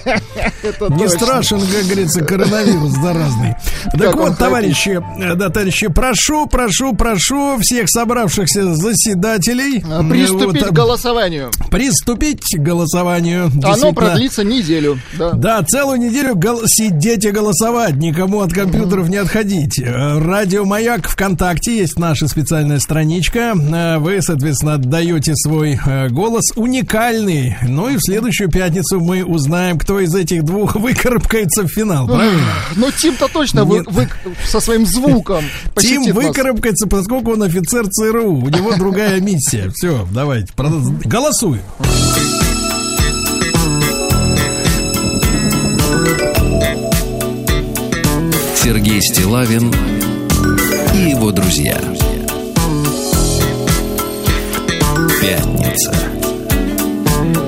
Это Не точно. страшен, как говорится, коронавирус заразный. Так вот, товарищи, э, да, товарищи, прошу, прошу, прошу всех собравшихся заседателей А, Приступить вот, к голосованию. приступить к голосованию. Оно продлится неделю. Да. да, целую неделю гол- сидеть и голосовать. Никак никому от компьютеров не отходить. Э, Радио Маяк ВКонтакте есть наша специальная страничка. Э, Вы, соответственно, отдаете свой э, голос уникальный. Ну и в следующую пятницу мы узнаем, кто из этих двух выкарабкается в финал. Правильно? Ну, Тим-то точно вы, вы со своим звуком Тим выкарабкается, поскольку он офицер ЦРУ. У него другая миссия. Все, давайте. Голосуем. Сергей Стилавин и его друзья. Пятница.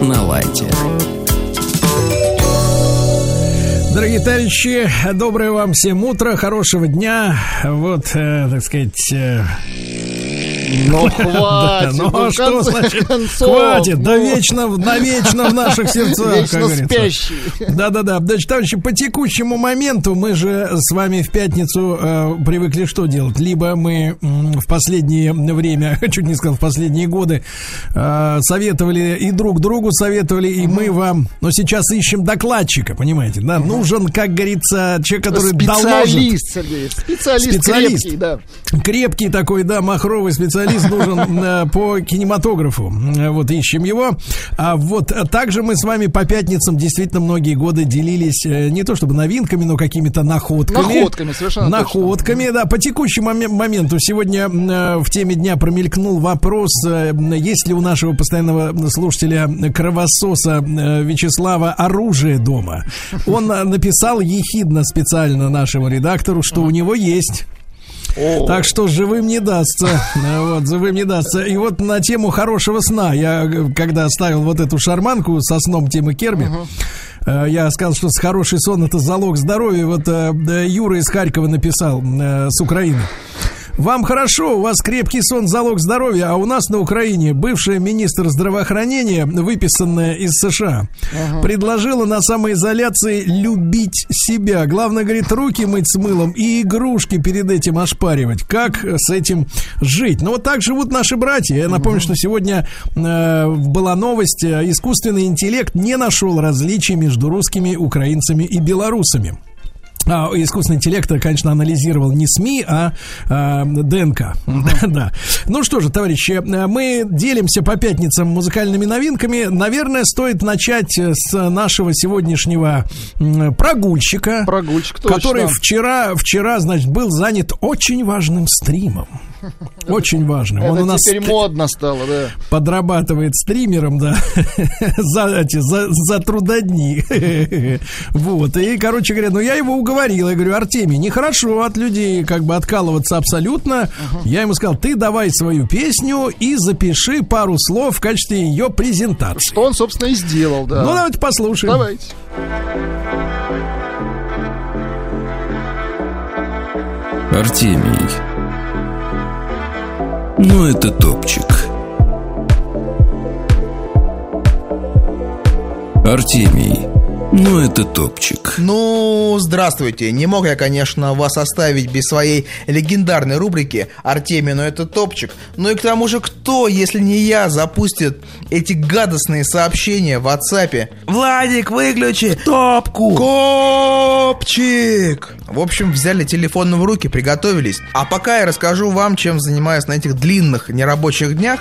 На лайте. Дорогие товарищи, доброе вам всем утро, хорошего дня. Вот, э, так сказать... э, Ну, да, хватит. ну, ну, а что значит концов, хватит? Да ну. вечно, навечно в наших сердцах, как Вечно говорится. спящий. Да-да-да. Значит, товарищи, по текущему моменту мы же с вами в пятницу э, привыкли что делать? Либо мы в последнее время, чуть не сказал, в последние годы э, советовали и друг другу советовали, и мы вам, но сейчас ищем докладчика, понимаете, да? Нужен, как говорится, человек, который доложит. Специалист, Сергей. Специалист, Специалист. крепкий, да. Крепкий такой, да, махровый специалист нужен э, по кинематографу. Э, Вот ищем его. А вот а также мы с вами по пятницам действительно многие годы делились э, не то чтобы новинками, но какими-то находками. Находками, совершенно Находками, да. По текущему моме- моменту сегодня э, в теме дня промелькнул вопрос, э, есть ли у нашего постоянного слушателя кровососа э, Вячеслава оружие дома. Он э, написал ехидно специально нашему редактору, что у него есть. Так что живым не дастся. Э, Вот, живым не дастся. И вот на тему хорошего сна. Я, когда ставил вот эту шарманку со сном Тима Керби, э, я сказал, что с хороший сон это залог здоровья. Вот э, Юра из Харькова написал э, с Украины. Вам хорошо, у вас крепкий сон залог здоровья, а у нас на Украине бывшая министр здравоохранения, выписанная из США, предложила на самоизоляции любить себя. Главное, говорит, руки мыть с мылом и игрушки перед этим ошпаривать. Как с этим жить? Ну, вот так живут наши братья. Я напомню, что сегодня э, была новость. Искусственный интеллект не нашел различий между русскими, украинцами и белорусами. А, искусственный интеллект, конечно, анализировал не СМИ, а, а, ДНК. да. Ну что же, товарищи, э, мы делимся по пятницам музыкальными новинками. Наверное, стоит начать с нашего сегодняшнего прогульщика, Прогульщик, который точно. вчера, вчера, значит, был занят очень важным стримом. Очень важным. Он Это у нас теперь модно стало, да. подрабатывает стримером, да, за, эти, за, за трудодни. вот, и, короче говоря, ну я его уговорил, я говорю, Артемий, нехорошо от людей как бы откалываться абсолютно. Я ему сказал, ты давай свою песню и запиши пару слов в качестве ее презентации. Что он, собственно, и сделал, да. Ну, давайте послушаем. Давайте. Артемий. Ну, это топчик. Артемий. Ну, это топчик. Ну, здравствуйте. Не мог я, конечно, вас оставить без своей легендарной рубрики «Артемий, но это топчик». Ну и к тому же, кто, если не я, запустит эти гадостные сообщения в WhatsApp? Владик, выключи топку! Копчик! В общем, взяли телефон в руки, приготовились. А пока я расскажу вам, чем занимаюсь на этих длинных нерабочих днях,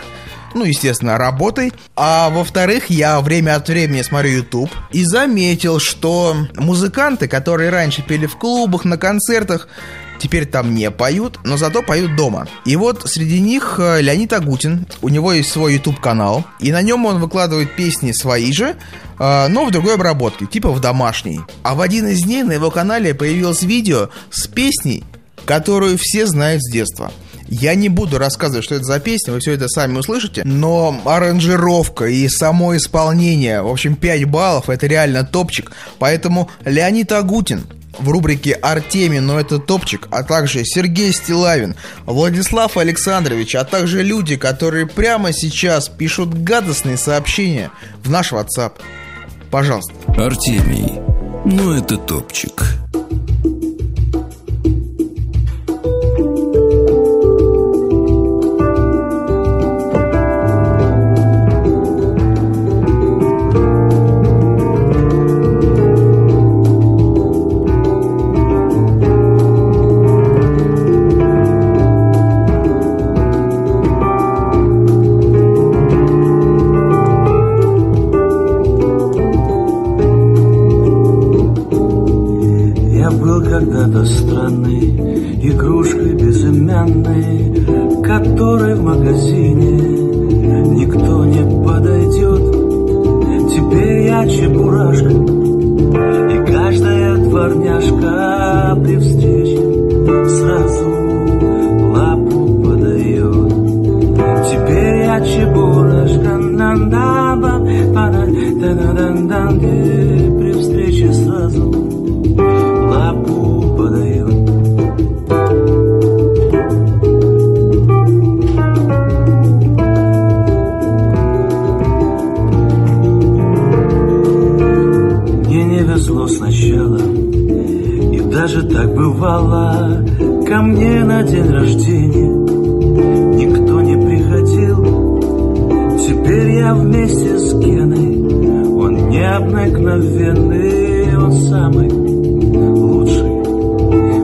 ну, естественно, работой. А во-вторых, я время от времени смотрю YouTube и заметил, что музыканты, которые раньше пели в клубах, на концертах, теперь там не поют, но зато поют дома. И вот среди них э, Леонид Агутин, у него есть свой YouTube-канал, и на нем он выкладывает песни свои же, э, но в другой обработке, типа в домашней. А в один из дней на его канале появилось видео с песней, которую все знают с детства. Я не буду рассказывать, что это за песня, вы все это сами услышите, но аранжировка и само исполнение, в общем, 5 баллов, это реально топчик. Поэтому Леонид Агутин в рубрике «Артемий, но это топчик», а также Сергей Стилавин, Владислав Александрович, а также люди, которые прямо сейчас пишут гадостные сообщения в наш WhatsApp. Пожалуйста. Артемий. Ну, это топчик. Я чебурашка И каждая дворняжка при встрече Сразу лапу подает. Теперь я чебурашка Нандаба, Ты при даже так бывало. Ко мне на день рождения Никто не приходил. Теперь я вместе с Геной Он необыкновенный Он самый лучший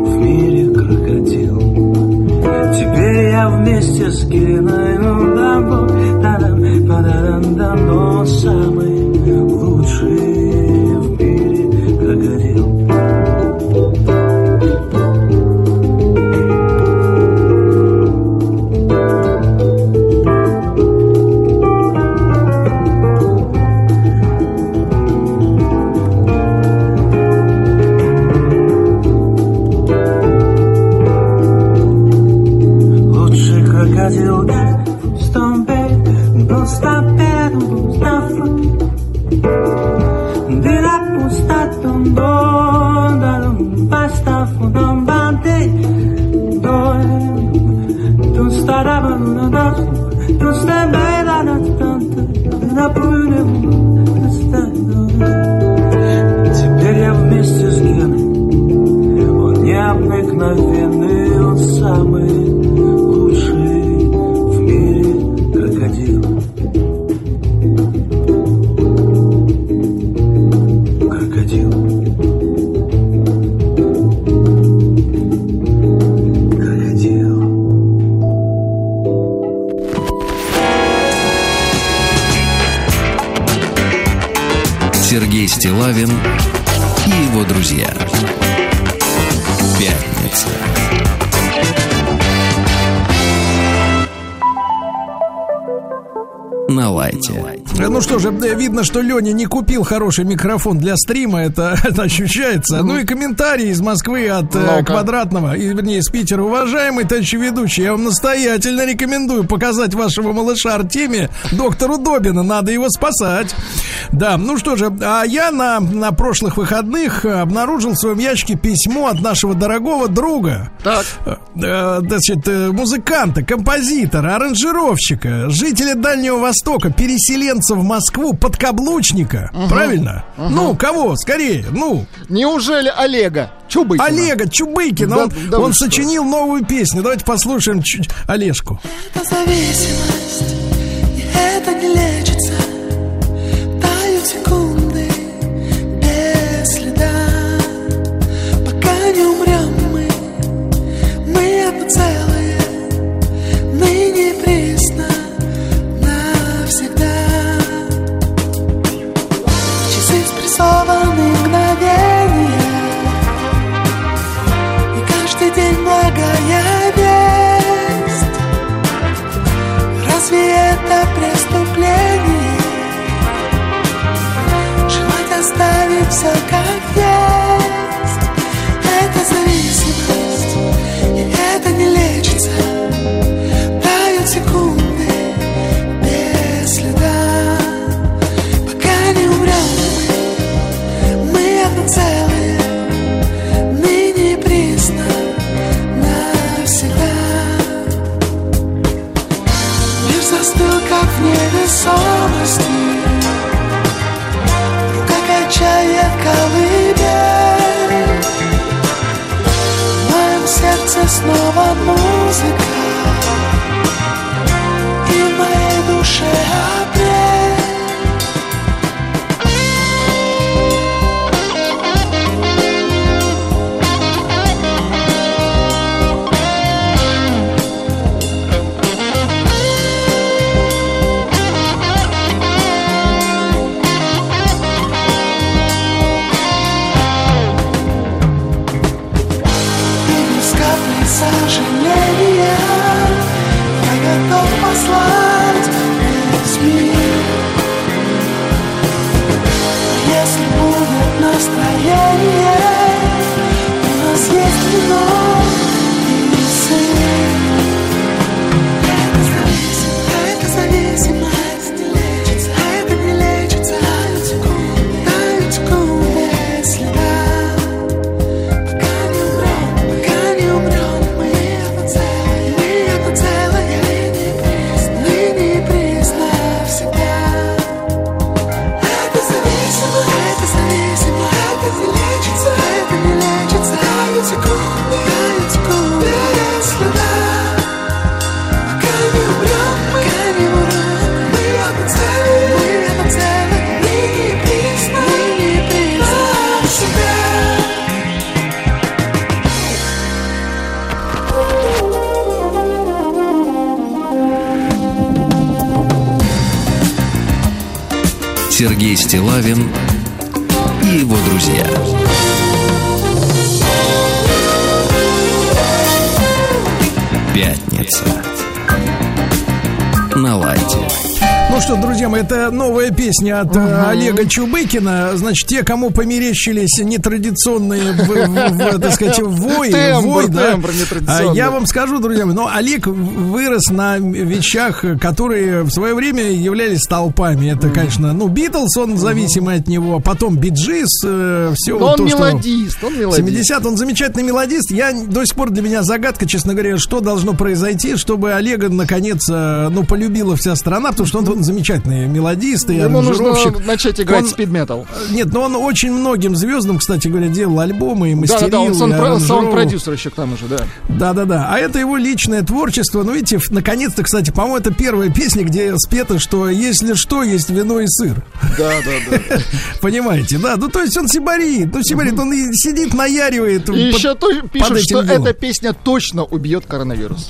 в мире крокодил. Теперь я вместе с Геной ну, да, бу, да-дам, ба-да-дам-дам, но Он самый крокодил Стомпе, Ну что же, э, видно, что Леня не купил хороший микрофон для стрима, это, это ощущается. Ну и комментарии из Москвы от э. Квадратного, и, вернее, из Питера. Уважаемый товарищ ведущий, я вам настоятельно рекомендую показать вашего малыша Артемия доктору Добина, надо его спасать. Да, ну что же, а я на, на прошлых выходных э, обнаружил в своем ящике письмо от нашего дорогого друга. Так. Э, значит, музыканта, композитора, аранжировщика, жителя Дальнего Востока, переселенца в Москву, подкаблучника. Правильно? Ну, кого? Скорее, ну. Неужели Олега Чубыкина? Олега Чубыкина. Да- он да он что? сочинил новую песню. Давайте послушаем чуть Олежку. Это зависимость, и это не лечится. Тают секунды снова музыка песня от э, Олега Чубыкина. Значит, те, кому померещились нетрадиционные, в, в- в, так сказать, вои, Тембр, вой, да. тембр. А Я вам скажу, друзья мои, но Олег вырос на вещах, которые в свое время являлись толпами. Это, конечно, ну, Битлз, он зависимый от него, потом Биджис, все Но он мелодист, он мелодист. 70 он замечательный мелодист. Я до сих пор для меня загадка, честно говоря, что должно произойти, чтобы Олега наконец, э, ну, полюбила вся страна, потому что он, он замечательный мелодист и Ему нужно начать играть Он- спид метал. Нет, но он очень многим звездам, кстати говоря, делал альбомы и мастерил. да, да, он аранжировал. саунд-продюсер еще к тому же, да. Да, да, да. А это его личное творчество. Ну, видите, наконец-то, кстати, по-моему, это первая песня, где спето, что если что, есть вино и сыр. Да, да, да. Понимаете, да? Ну, то есть он сибарит. Ну, сибарит, он сидит, наяривает. И еще этим что эта песня точно убьет коронавирус.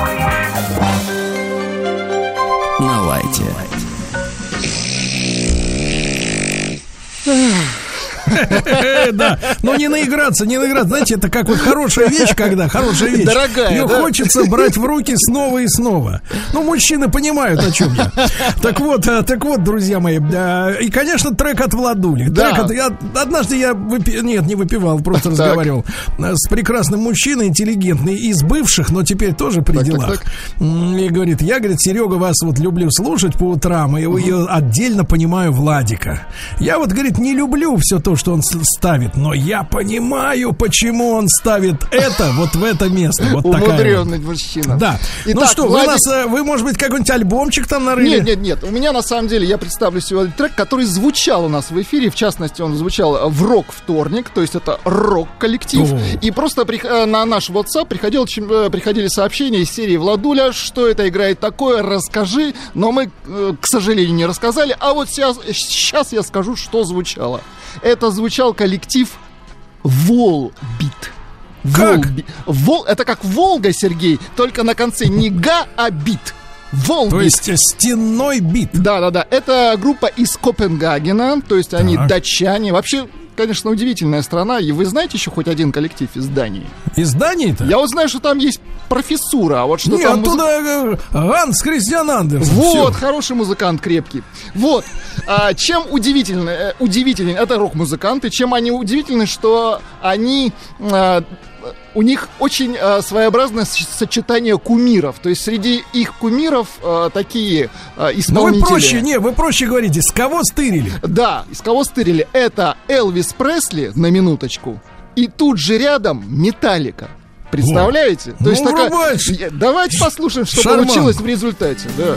Да, но не наиграться, не наиграться. Знаете, это как вот хорошая вещь, когда хорошая вещь. Дорогая, Ее хочется брать в руки снова и снова. Ну, мужчины понимают, о чем я. Так вот, а, так вот, друзья мои. И, конечно, трек от Владули. Трек от- я- Однажды я выпи- нет, не выпивал, просто разговаривал а, с прекрасным мужчиной, интеллигентный, из бывших, но теперь тоже при делах. И говорит, я, говорит, Серега, вас вот люблю слушать по утрам, и отдельно понимаю Владика. Я вот, говорит, не люблю все то, что он ставит, но я понимаю, почему он ставит это вот в это место. Вот такая вот. Умудренный мужчина. Да. ну Итак, что, вы Владик- нас, э, вы, может быть, какой-нибудь альбомчик там нарыли? Нет, нет, нет. У меня на самом деле я представлю сегодня трек, который звучал у нас в эфире. В частности, он звучал в рок-вторник, то есть это рок-коллектив. О. И просто прих- э, на наш WhatsApp приходил, э, приходили сообщения из серии Владуля, что это играет такое, расскажи. Но мы, к сожалению, не рассказали. А вот сейчас, сейчас я скажу, что звучало. Это звучал коллектив Волбит. Как? Волби- Вол, это как Волга, Сергей, только на конце не га, а бит. Волбит. То есть стенной бит. Да, да, да. Это группа из Копенгагена, то есть они Так. датчане. Вообще, конечно, удивительная страна. И вы знаете еще хоть один коллектив из Дании? Из Дании-то? Я вот знаю, что там есть профессура, а вот что Не, там... музы- оттуда э, Ганс Христиан Андерсен. Вот, Всё. хороший музыкант, крепкий. Вот. А, чем удивительно, э, удивителен, это рок-музыканты, чем они удивительны, что они... а, у них очень а, своеобразное с- сочетание кумиров. То есть среди их кумиров а, такие а, Ну вы исполнители... проще, не, вы проще говорите, с кого стырили? Да, из кого стырили? Это Элвис Пресли, на минуточку, и тут же рядом Металлика. Представляете? Ну, врубай. Я- Давайте послушаем, что Шарманку. получилось в результате. Да.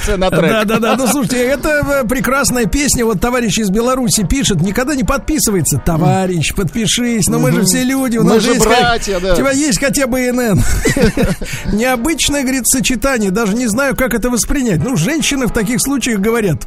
Реакция на трек. Да, да, да. Ну слушайте, это э, прекрасная песня. Вот товарищ из Беларуси пишет, никогда не подписывается. Товарищ, подпишись. Но мы же все люди. У нас же есть братья, да. У тебя есть хотя бы ИНН. Необычное, говорит, сочетание. Даже не знаю, как это воспринять. Ну, женщины в таких случаях говорят,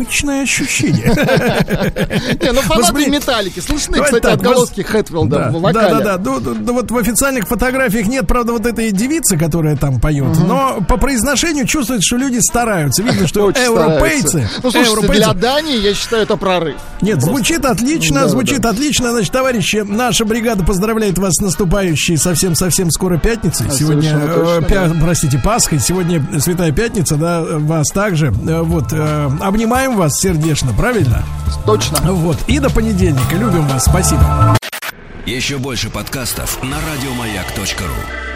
необычное ощущение. Не, ну фанаты металлики. Слышны, кстати, отголоски Хэтфилда Да, в вокале. Да, да, да. Ну, да, вот в официальных фотографиях нет, правда, вот этой девицы, которая там поет. Но по произношению чувствуется, что люди стараются. Видно, что европейцы. Ну, слушайте, европейцы- для Дании, я считаю, это прорыв. Нет, звучит отлично, Да, звучит отлично. Значит, товарищи, наша бригада поздравляет вас с наступающей совсем-совсем скоро пятницей. А, Сегодня, точно, э, простите, Пасхой. Сегодня Святая Пятница, да, вас также. Э, Вот, э, обнимаем вас сердечно, правильно? Точно. Вот, и до понедельника. Любим вас, спасибо. Еще больше подкастов на радиомаяк.ру.